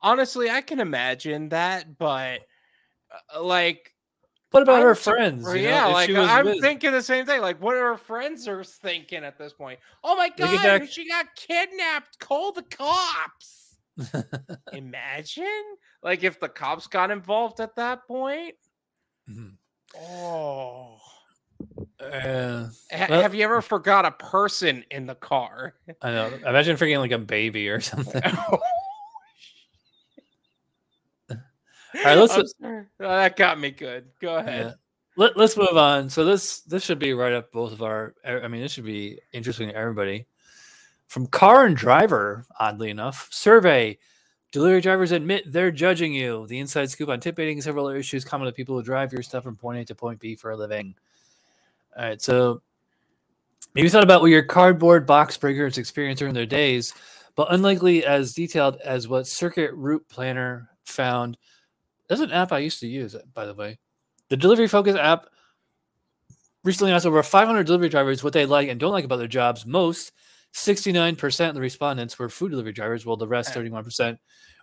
honestly, I can imagine that. But uh, like, What about I'm her friends? Know, yeah, if like I'm with- thinking the same thing. Like, what are her friends are thinking at this point? Oh my god, back- she got kidnapped! Call the cops! Imagine, like, if the cops got involved at that point. Mhm. Oh, Uh, Ha- Well- have you ever forgot a person in the car? I know. Imagine freaking like a baby or something. All right, let's- that got me good. Go ahead. Yeah. Let, let's move on. So this this should be right up both of our. I mean, this should be interesting to everybody. From car and driver, oddly enough, survey. Delivery drivers admit they're judging you. The inside scoop on tip baiting several other issues common to people who drive your stuff from point A to point B for a living. All right, so maybe thought about what your cardboard box breakers experience during their days, but unlikely as detailed as what Circuit Route Planner found. That's an app I used to use, by the way. The Delivery Focus app recently asked over 500 delivery drivers what they like and don't like about their jobs. Most, 69% of the respondents were food delivery drivers, while the rest, 31%,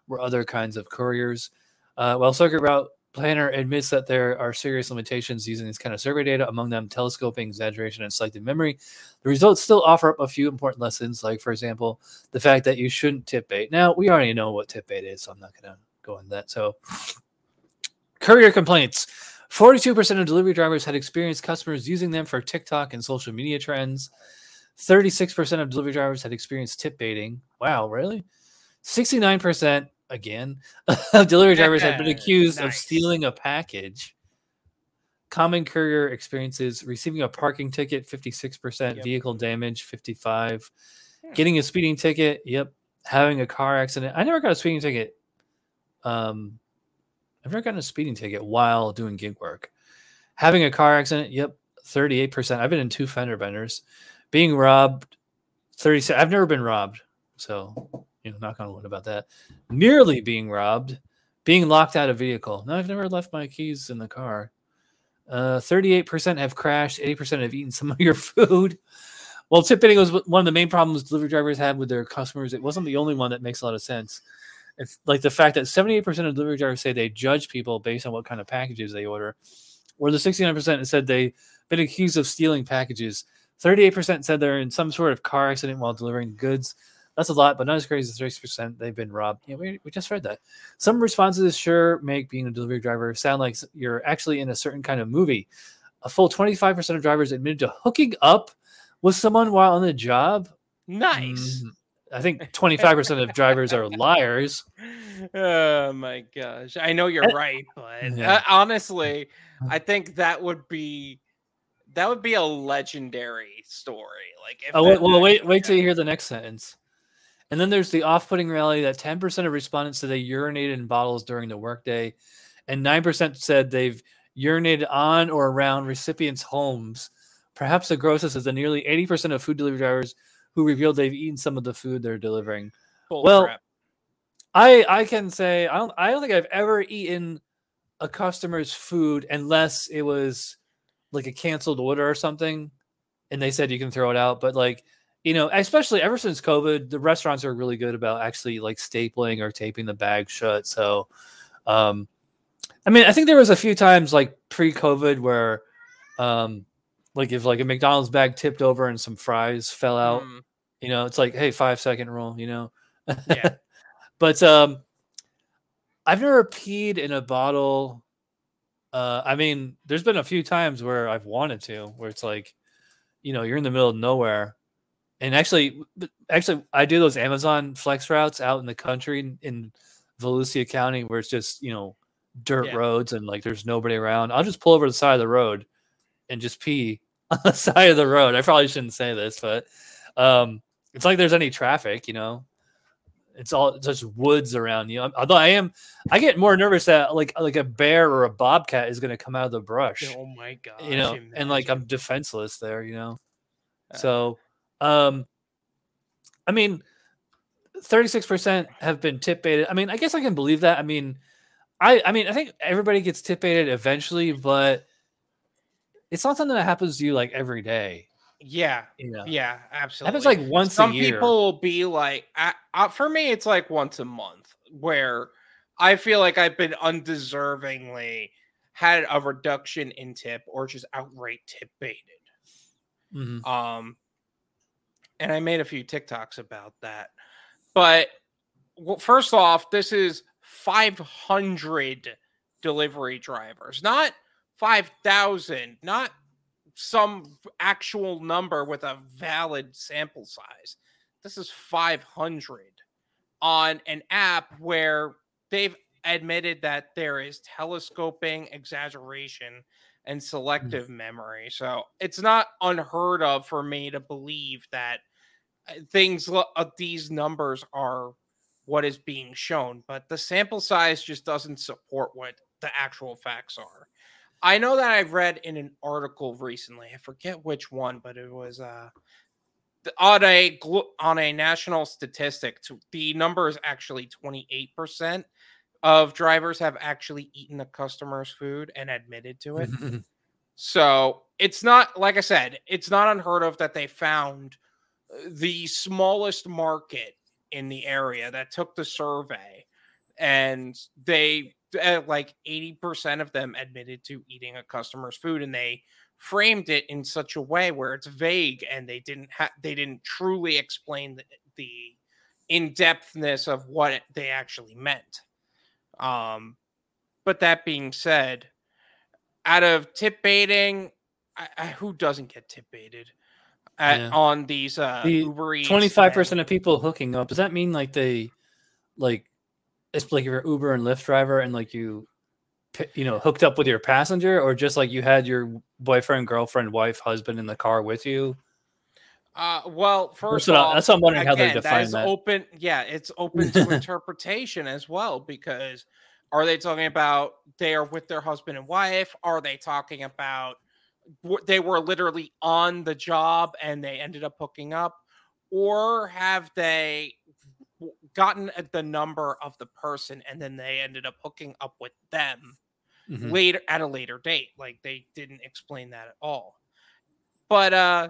were other kinds of couriers. Uh, while Circuit Route Planner admits that there are serious limitations using this kind of survey data, among them telescoping, exaggeration, and selective memory, the results still offer up a few important lessons, like, for example, the fact that you shouldn't tip bait. Now, we already know what tip bait is, so I'm not going to go into that. So, courier complaints. 42% of delivery drivers had experienced customers using them for TikTok and social media trends. 36% of delivery drivers had experienced tip baiting. Wow, really? 69% again of delivery drivers had been accused of stealing a package. Common courier experiences receiving a parking ticket 56%, Yep. vehicle damage 55, Hmm. getting a speeding ticket, yep, having a car accident. I never got a speeding ticket. Um I've never gotten a speeding ticket while doing gig work. Having a car accident, yep, 38%. I've been in two fender benders. Being robbed, 37. I've never been robbed. So, you know, knock on wood about that. Nearly being robbed, being locked out of vehicle. No, I've never left my keys in the car. Uh, 38% have crashed, 80% have eaten some of your food. Well, tip baiting was one of the main problems delivery drivers had with their customers. It wasn't the only one that makes a lot of sense. It's like the fact that 78% of delivery drivers say they judge people based on what kind of packages they order, or the 69% said they've been accused of stealing packages. 38% said they're in some sort of car accident while delivering goods. That's a lot, but not as crazy as 30% they've been robbed. Yeah, we, we just read that. Some responses sure make being a delivery driver sound like you're actually in a certain kind of movie. A full 25% of drivers admitted to hooking up with someone while on the job. Nice. Mm, I think 25% of drivers are liars. Oh my gosh. I know you're right, but Yeah. uh, honestly, I think that would be that would be a legendary story. Like if Oh, wait, well, wait, wait till you hear the next sentence. And then there's the off-putting reality that 10% of respondents said they urinated in bottles during the workday, and 9% said they've urinated on or around recipients' homes. Perhaps the grossest is the nearly 80% of food delivery drivers who revealed they've eaten some of the food they're delivering. Bull well, crap. I I can say I don't I don't think I've ever eaten a customer's food unless it was like a canceled order or something, and they said you can throw it out. But like you know, especially ever since COVID, the restaurants are really good about actually like stapling or taping the bag shut. So, um, I mean, I think there was a few times like pre-COVID where, um, like if like a McDonald's bag tipped over and some fries fell out, Mm, you know, it's like hey, five second rule, you know. Yeah. but um, I've never peed in a bottle. Uh, I mean, there's been a few times where I've wanted to, where it's like, you know, you're in the middle of nowhere. And actually, actually, I do those Amazon flex routes out in the country in, in Volusia County where it's just, you know, dirt Yeah. roads and like there's nobody around. I'll just pull over to the side of the road and just pee on the side of the road. I probably shouldn't say this, but um, it's like there's any traffic, you know. It's all just woods around you. Although I am, I get more nervous that like like a bear or a bobcat is going to come out of the brush Oh my god! you know and like i'm defenseless there you know Yeah. so um i mean 36% have been tip baited i mean i guess i can believe that i mean i i mean i think everybody gets tip baited eventually but it's not something that happens to you like every day yeah, yeah, it absolutely. happens like once Some a year people will be like, I, uh, for me, it's like once a month where I feel like I've been undeservingly had a reduction in tip or just outright tip baited. Mhm. Um, and I made a few TikToks about that. But well, first off, this is 500 delivery drivers, not 5,000, not some actual number with a valid sample size. This is 500 on an app where they've admitted that there is telescoping, exaggeration, and selective memory. So it's not unheard of for me to believe that uh, things uh, these numbers are what is being shown, but the sample size just doesn't support what the actual facts are. I know that I've read in an article recently. I forget which one, but it was uh on a on a national statistic. To, the number is actually twenty eight percent of drivers have actually eaten a customer's food and admitted to it. So it's not like I said, it's not unheard of that they found uh, the smallest market in the area that took the survey, and they like eighty percent of them admitted to eating a customer's food, and they framed it in such a way where it's vague and they didn't have they didn't truly explain the, the in-depthness of what they actually meant. Um, but that being said, out of tip baiting, I, I, who doesn't get tip baited at, Yeah. on these uh, The Uber Eats? Twenty five and- percent of people hooking up. Does that mean like they, like, it's like you're Uber and Lyft driver and like you, you know, hooked up with your passenger, or just like you had your boyfriend, girlfriend, wife, husband in the car with you? Uh, well, first I- off, that's what I'm wondering how they again, define that that. open. Yeah, it's open to interpretation as well because are they talking about they are with their husband and wife? Are they talking about they were literally on the job and they ended up hooking up, or have they gotten at the number of the person and then they ended up hooking up with them? Mhm. later at a later date. Like they didn't explain that at all. But uh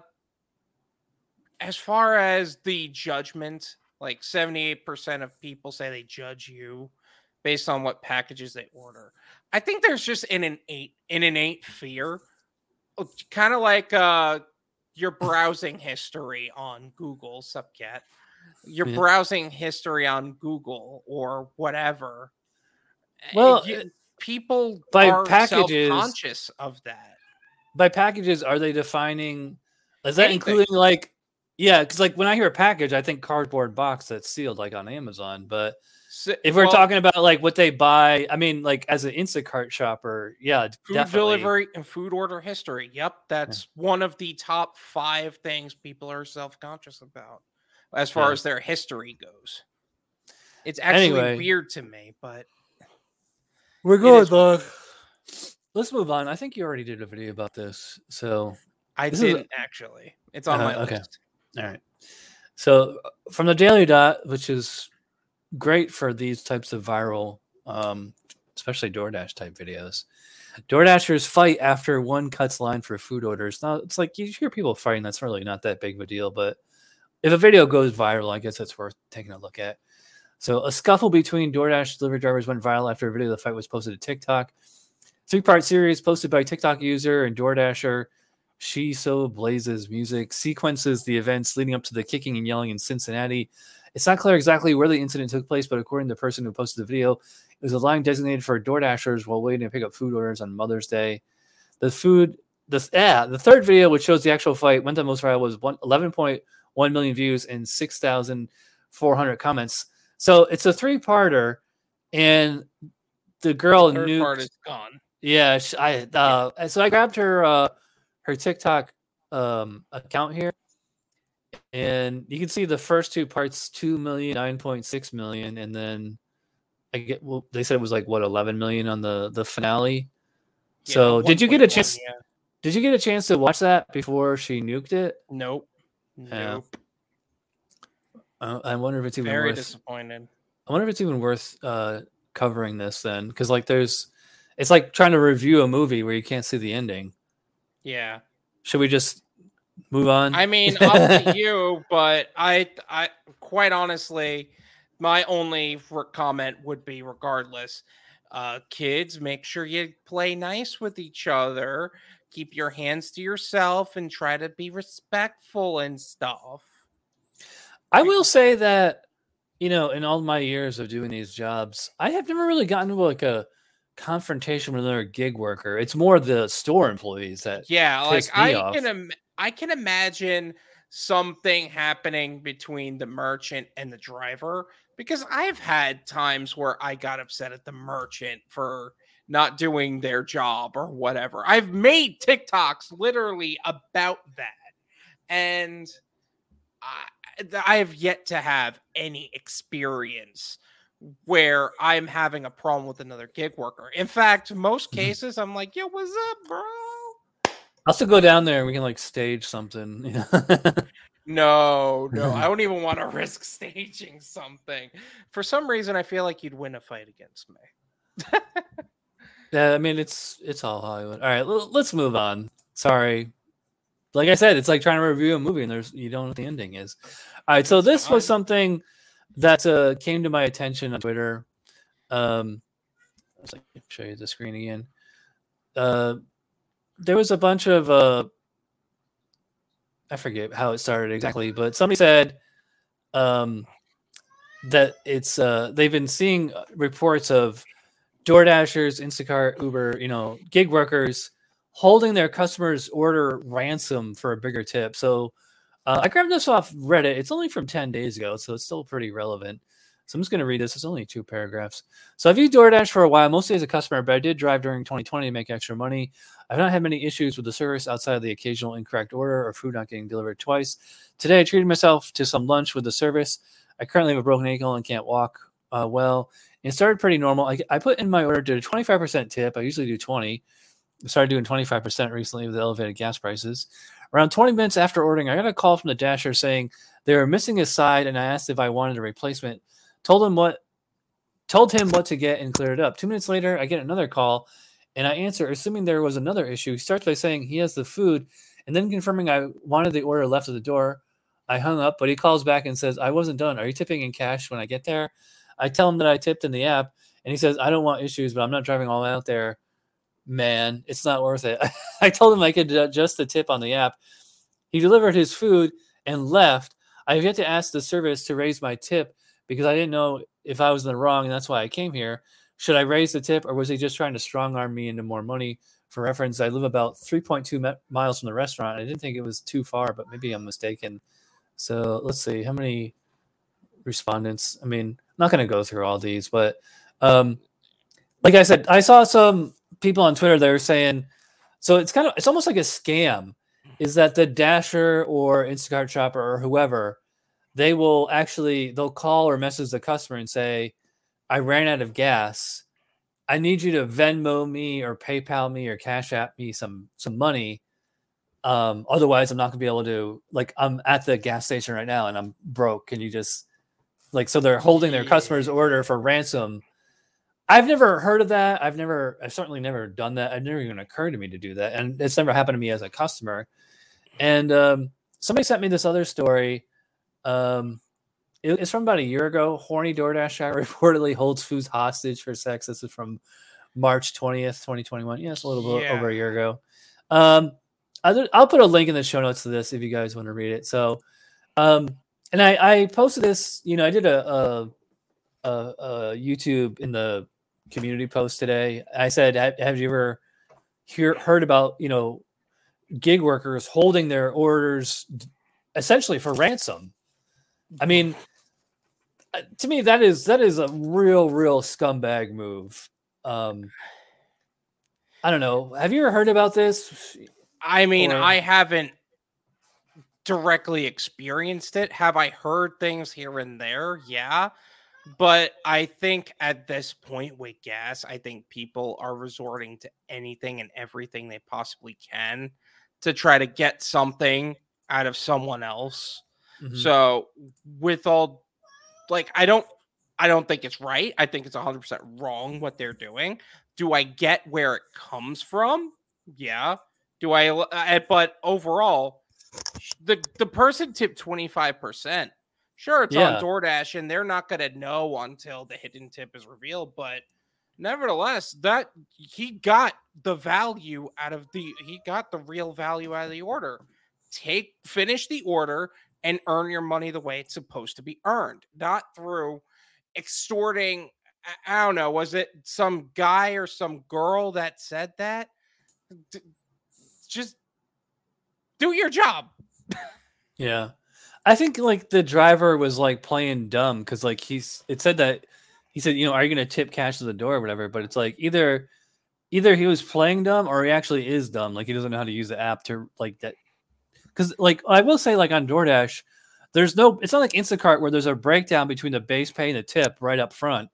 as far as the judgment, like 78% of people say they judge you based on what packages they order. I think there's just an innate an innate fear. Kind of like uh your browsing history on Google, Subcat. Your Yeah. browsing history on Google or whatever. Uh, Well, you- uh, people by are packages- self-conscious of that. By packages, are they defining? Is that Anything. including like? Yeah, because like when I hear a package, I think cardboard box that's sealed, like on Amazon. But So, if we're well, talking about like what they buy, I mean, like as an Instacart shopper, yeah, food definitely. delivery and food order history, yep, that's one of the top five things people are self-conscious about as far Yeah. as their history goes. It's actually Anyway. weird to me, but We're good, is- dog. Let's move on. I think you already did a video about this. So, I This didn't actually. It's on my Uh, okay. list. all right. So, uh, from the Daily Dot, which is great for these types of viral, um, especially DoorDash type videos. DoorDashers fight after one cuts line for food orders. Now, it's like you hear people fighting. That's really not that big of a deal. But if a video goes viral, I guess it's worth taking a look at. So, a scuffle between DoorDash delivery drivers went viral after a video of the fight was posted to TikTok. Three part series posted by TikTok user and DoorDasher. She So Blazes music sequences the events leading up to the kicking and yelling in Cincinnati. It's not clear exactly where the incident took place, but according to the person who posted the video, it was a line designated for DoorDashers while waiting to pick up food orders on Mother's Day. The food this yeah, the third video, which shows the actual fight, went the most viral was one, 11.1 million views and 6,400 comments. So it's a three parter, and the girl Third nuked. part is gone. Yeah, sh- I uh, so I grabbed her uh, her TikTok um, account here, and you can see the first two parts, two million, nine point six million, and then I get well, they said it was like what eleven million on the the finale. Yeah, So, did you get a 1.1, chance- yeah. Did you get a chance to watch that before she nuked it? Nope. Yeah. Nope. Uh, I wonder if it's even Very worth. disappointed. I wonder if it's even worth uh, covering this then, because like there's, it's like trying to review a movie where you can't see the ending. Yeah. Should we just move on? I mean, up to you, but I, I, quite honestly, my only comment would be, regardless, uh, kids, make sure you play nice with each other. Keep your hands to yourself and try to be respectful and stuff. I will say that, you know, in all my years of doing these jobs, I have never really gotten into like a confrontation with another gig worker. It's more the store employees that Yeah, like I off. can, Im- I can imagine something happening between the merchant and the driver because I've had times where I got upset at the merchant for not doing their job or whatever. I've made TikToks literally about that, and I, I have yet to have any experience where I'm having a problem with another gig worker. In fact, most Mhm. cases I'm like, "Yo, what's up, bro?" I'll still go down there and we can like stage something. you know? No, no, I don't even want to risk staging something. For some reason, I feel like you'd win a fight against me. yeah, I mean it's it's all Hollywood. All right, l- let's move on. Sorry. Like I said, it's like trying to review a movie and there's you don't know what the ending is. All right, so this was something that uh, came to my attention on Twitter. Um, let's like, show you the screen again. Uh, there was a bunch of uh, I forget how it started exactly, but somebody said um, that it's uh, they've been seeing reports of DoorDashers, Instacart, Uber, you know, gig workers holding their customers' order ransom for a bigger tip. So uh, I grabbed this off Reddit. It's only from 10 days ago, so it's still pretty relevant. So I'm just going to read this. It's only two paragraphs. So I've used DoorDash for a while, mostly as a customer, but I did drive during 2020 to make extra money. I've not had many issues with the service outside of the occasional incorrect order or food not getting delivered twice. Today, I treated myself to some lunch with the service. I currently have a broken ankle and can't walk uh, well. It started pretty normal. I, I put in my order did a 25% tip. I usually do 20. I started doing 25% recently with the elevated gas prices. Around 20 minutes after ordering, I got a call from the dasher saying they were missing a side, and I asked if I wanted a replacement. Told him what, told him what to get, and cleared it up. Two minutes later, I get another call, and I answer, assuming there was another issue. He starts by saying he has the food, and then confirming I wanted the order left at the door. I hung up, but he calls back and says, "I wasn't done. Are you tipping in cash when I get there?" I tell him that I tipped in the app, and he says, "I don't want issues, but I'm not driving all out there." Man, it's not worth it. I told him I could adjust the tip on the app. He delivered his food and left. I have yet to ask the service to raise my tip because I didn't know if I was in the wrong, and that's why I came here. Should I raise the tip, or was he just trying to strong arm me into more money? For reference, I live about 3.2 mi- miles from the restaurant. I didn't think it was too far, but maybe I'm mistaken. So let's see how many respondents. I mean, not going to go through all these, but um, like I said, I saw some people on Twitter that were saying, so it's kind of it's almost like a scam. Is that the Dasher or Instacart shopper or whoever, they will actually they'll call or message the customer and say, "I ran out of gas. I need you to Venmo me or PayPal me or Cash App me some some money." Um, otherwise, I'm not gonna be able to. Like, I'm at the gas station right now and I'm broke. Can you just like so they're holding their customer's order for ransom? I've never heard of that. I've never, I've certainly never done that. It never even occurred to me to do that, and it's never happened to me as a customer. And um, somebody sent me this other story. Um, it- it's from about a year ago. Horny DoorDash guy reportedly holds foods hostage for sex. This is from March twentieth, twenty twenty one. Yes, a little bit over a year ago. Um, I'll, I'll put a link in the show notes to this if you guys want to read it. So, um, and I, I posted this. You know, I did a, a, a, a YouTube in the community post today. I said, "Have, have you ever hear, heard about you know gig workers holding their orders essentially for ransom. I mean, uh, to me that is that is a real real scumbag move. Um I don't know. Have you ever heard about this? I mean, Or- I haven't directly experienced it. Have I heard things here and there? Yeah. But I think at this point with gas, I think people are resorting to anything and everything they possibly can to try to get something out of someone else. Mhm. So with all like I don't I don't think it's right. I think it's 100% wrong what they're doing. Do I get where it comes from? Yeah. Do I uh, but overall the the person tipped 25%. Sure, it's Yeah. on DoorDash and they're not going to know until the hidden tip is revealed, but nevertheless, that he got the value out of the he got the real value out of the order. Take finish the order and earn your money the way it's supposed to be earned, not through extorting. I- don't know. Was it some guy or some girl that said that? Just do your job. Yeah. I think like the driver was like playing dumb because like he's it said that he said, you know, are you gonna tip cash to the door or whatever? But it's like either either he was playing dumb or he actually is dumb. Like he doesn't know how to use the app to like that. Cause like I will say, like on DoorDash, there's no it's not like Instacart where there's a breakdown between the base pay and the tip right up front.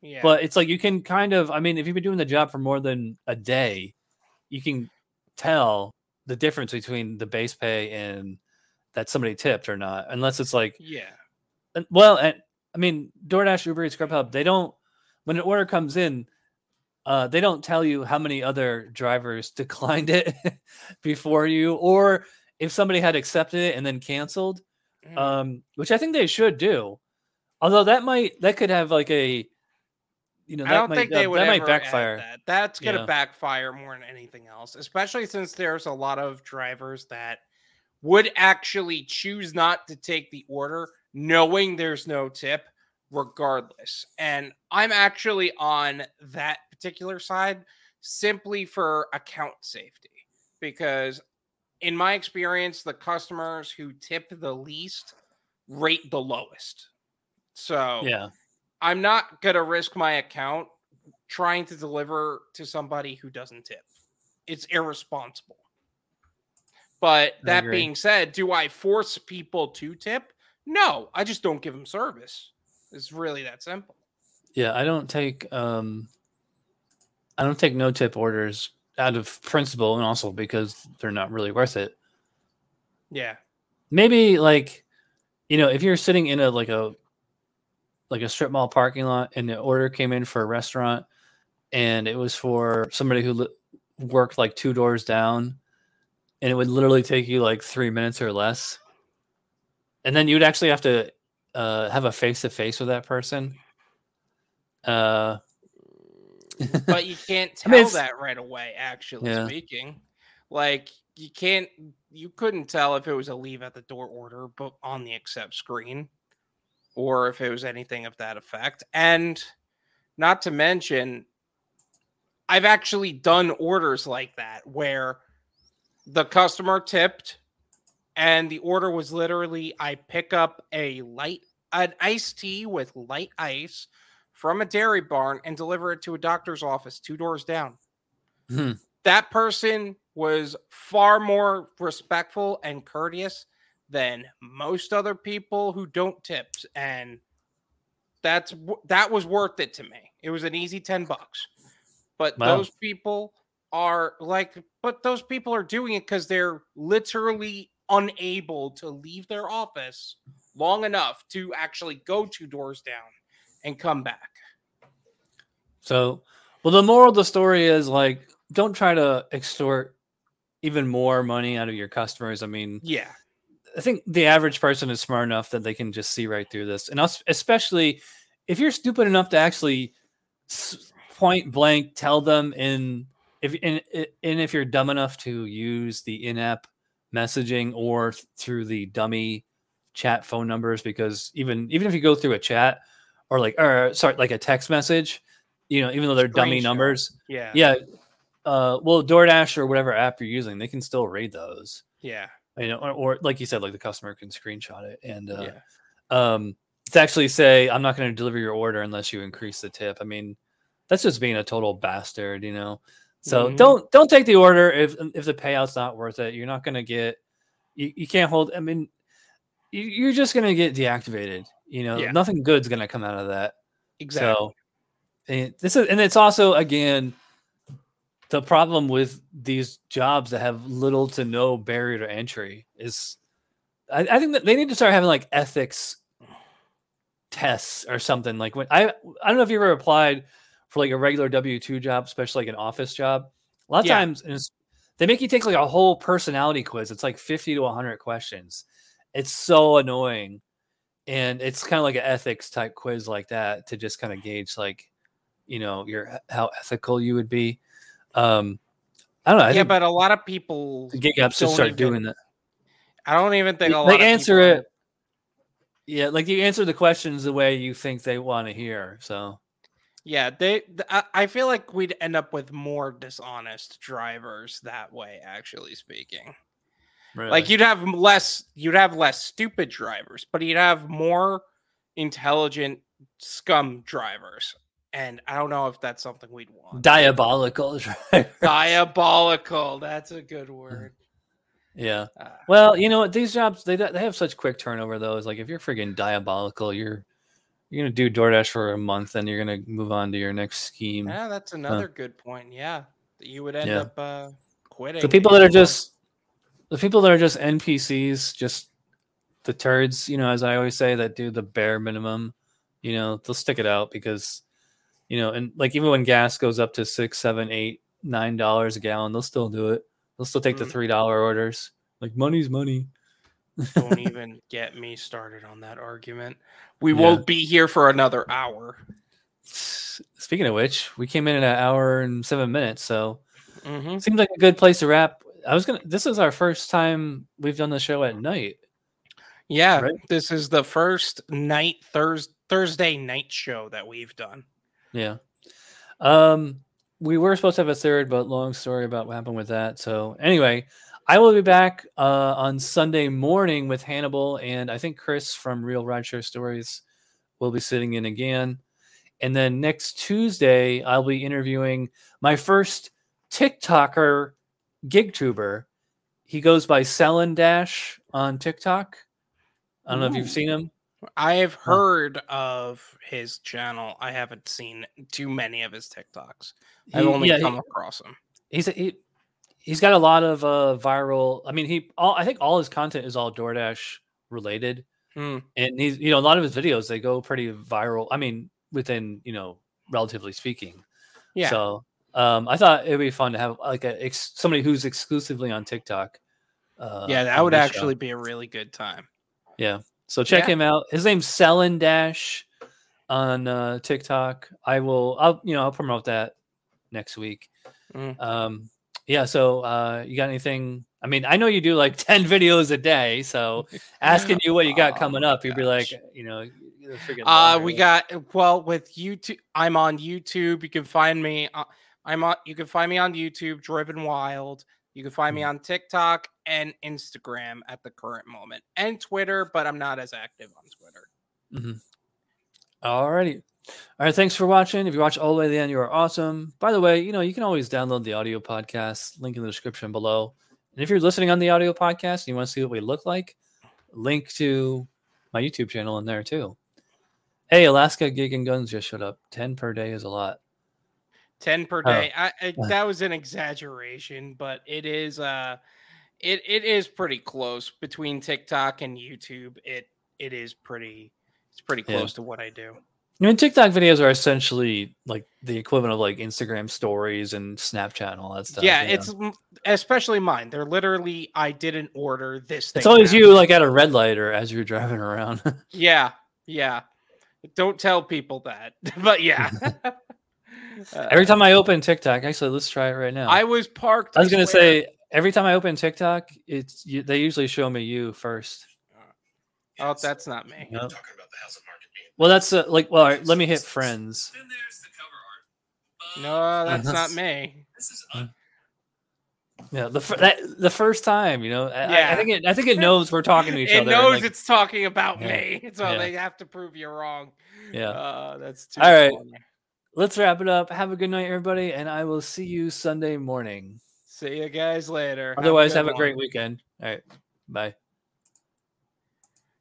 Yeah. But it's like you can kind of I mean, if you've been doing the job for more than a day, you can tell the difference between the base pay and that somebody tipped or not, unless it's like, yeah. well, and I mean, DoorDash, Uber Eats, Grubhub, they don't when an order comes in, uh, they don't tell you how many other drivers declined it before you, or if somebody had accepted it and then canceled, Mm. um, which I think they should do. Although that might that could have like a, you know, I don't might think they would that might backfire. That. That's going to Yeah. backfire more than anything else, especially since there's a lot of drivers that would actually choose not to take the order knowing there's no tip regardless. And I'm actually on that particular side simply for account safety because in my experience the customers who tip the least rate the lowest. So Yeah, I'm not going to risk my account trying to deliver to somebody who doesn't tip. It's irresponsible. But that being said, do I force people to tip? No, I just don't give them service. It's really that simple. yeah. I don't take um, I don't take no tip orders out of principle, and also because they're not really worth it. Yeah. maybe like you know if you're sitting in a like a like a strip mall parking lot and the order came in for a restaurant and it was for somebody who li- worked like two doors down and it would literally take you like three minutes or less and then you'd actually have to uh, have a face to face with that person uh But you can't I tell mean, that right away, actually Yeah. speaking. Like, you can't, you couldn't tell if it was a leave at the door order, but on the accept screen, or if it was anything of that effect. And not to mention, I've actually done orders like that where the customer tipped and the order was literally I pick up a light an iced tea with light ice from a dairy barn and deliver it to a doctor's office two doors down. Hmm. That person was far more respectful and courteous than most other people who don't tip and that's that was worth it to me. It was an easy 10 bucks. But Wow. those people are like but those people are doing it cuz they're literally unable to leave their office long enough to actually go two doors down and come back. So, well, the moral of the story is like, don't try to extort even more money out of your customers. I mean, Yeah. I think the average person is smart enough that they can just see right through this, and especially if you're stupid enough to actually point blank tell them in if and, and if you're dumb enough to use the in-app messaging or through the dummy chat phone numbers, because even even if you go through a chat or like or sorry like a text message, you know, even though they're dummy numbers, Yeah. yeah uh, well, DoorDash or whatever app you're using, they can still rate those. Yeah. You know, or, or like you said, like the customer can screenshot it and uh, yeah. um, to actually say, "I'm not going to deliver your order unless you increase the tip." I mean, that's just being a total bastard, you know. So Mhm. don't don't take the order if if the payout's not worth it. You're not going to get. You, you can't hold. I mean, you, you're just going to get deactivated. You know, Yeah. nothing good's going to come out of that. Exactly. So and this is and it's also again the problem with these jobs that have little to no barrier to entry is I, I think that they need to start having like ethics tests or something. Like when I I don't know if you ever applied for like a regular W two job, especially like an office job. A lot of Yeah. times they make you take like a whole personality quiz. It's like fifty to hundred questions. It's so annoying, and it's kind of like an ethics type quiz like that to just kind of gauge like you know your how ethical you would be. Um, I don't know. I yeah, think but a lot of people gig apps just start even- doing that. I don't even think a lot They answer people- it. Yeah, like you answer the questions the way you think they want to hear. So Yeah, they. I, I feel like we'd end up with more dishonest drivers that way. Actually speaking, like you'd have less. You'd have less stupid drivers, but you'd have more intelligent scum drivers. And I don't know if that's something we'd want. diabolical. Diabolical. That's a good word. yeah. Uh, Well, you know what? These jobs they they have such quick turnover. Though, it's like if you're freaking diabolical, you're you're gonna do DoorDash for a month, and you're gonna move on to your next scheme. yeah, that's another good point. Yeah, that you would end Yeah. up uh, quitting. the people that are just the people that are just NPCs, just the turds, you know, as I always say, that do the bare minimum, you know, they'll stick it out because, you know, and like even when gas goes up to six, seven, eight, nine dollars a gallon, they'll still do it. They'll still take the Mhm. three dollar orders. Like money's money. Don't even get me started on that argument. We Yeah. won't be here for another hour. Speaking of which, we came in at an hour and seven minutes, so hmm seems like a good place to wrap. I was gonna. This is our first time we've done the show at night. Yeah, Right. this is the first night Thurs Thursday night show that we've done. Yeah. Um, we were supposed to have a third, but long story about what happened with that. So anyway, I will be back uh, on Sunday morning with Hannibal, and I think Chris from Real Rideshare Stories will be sitting in again. And then next Tuesday, I'll be interviewing my first TikToker gig tuber. He goes by Selin Dash on TikTok. I don't know if you've seen him. I have heard of his channel. I haven't seen too many of his TikToks. I've He- only yeah, he- come across him. he's he, he's got a lot of uh viral i mean he all i think all his content is all doordash related Hmm. and he's you know a lot of his videos they go pretty viral i mean within you know relatively speaking Yeah. so um i thought it'd be fun to have like a ex- somebody who's exclusively on tiktok uh yeah, that would this show. actually be a really good time. yeah so check Yeah. him out his name's Selin dash on uh tiktok i will i'll you know i'll promote that next week Mm. um yeah so uh you got anything i mean i know you do like 10 videos a day so asking you what you got Oh coming up you'd be like you know Uh, we got well with YouTube. I'm on YouTube. You can find me. Uh, I'm on. You can find me on YouTube, Driven Wyld. You can find me mm. on TikTok and Instagram at the current moment, and Twitter, but I'm not as active on Twitter. Mm-hmm. Alrighty. All right. Thanks for watching. If you watch all the way to the end, you are awesome. By the way, you know, you can always download the audio podcast, link in the description below. And if you're listening on the audio podcast and you want to see what we look like, link to my YouTube channel in there too. Hey, Alaska Gig and Guns just showed up. 10 per day is a lot. Ten per Oh. day. I, I, that was an exaggeration, but it is. Uh, it it is pretty close between TikTok and YouTube. It it is pretty. It's pretty Yeah. close to what I do. I mean, TikTok videos are essentially like the equivalent of like Instagram stories and Snapchat and all that stuff. yeah, you know? it's especially mine. They're literally. I didn't order this. Thing it's always happened. you like at a red light or as you're driving around. Yeah, yeah. Don't tell people that, but yeah. Uh, every time I open TikTok, actually, let's try it right now. I was parked. I was gonna say every time I open TikTok, it's you, they usually show me you first. Oh, that's not me. Yep. Talking about the housing market being Well, that's uh, like well, all right, let me hit friends. Then there's the cover art. No, that's not me. This is un- Yeah, the fir- that, the first time, you know, I, I- I think it, I think it knows we're talking to each it other. It knows like, it's talking about Yeah. me, so Yeah. they have to prove you're wrong. yeah. Uh, that's too All right. funny. Let's wrap it up. Have a good night, everybody, and I will see you Sunday morning. See you guys later. a Otherwise, good have a great weekend. All right, bye.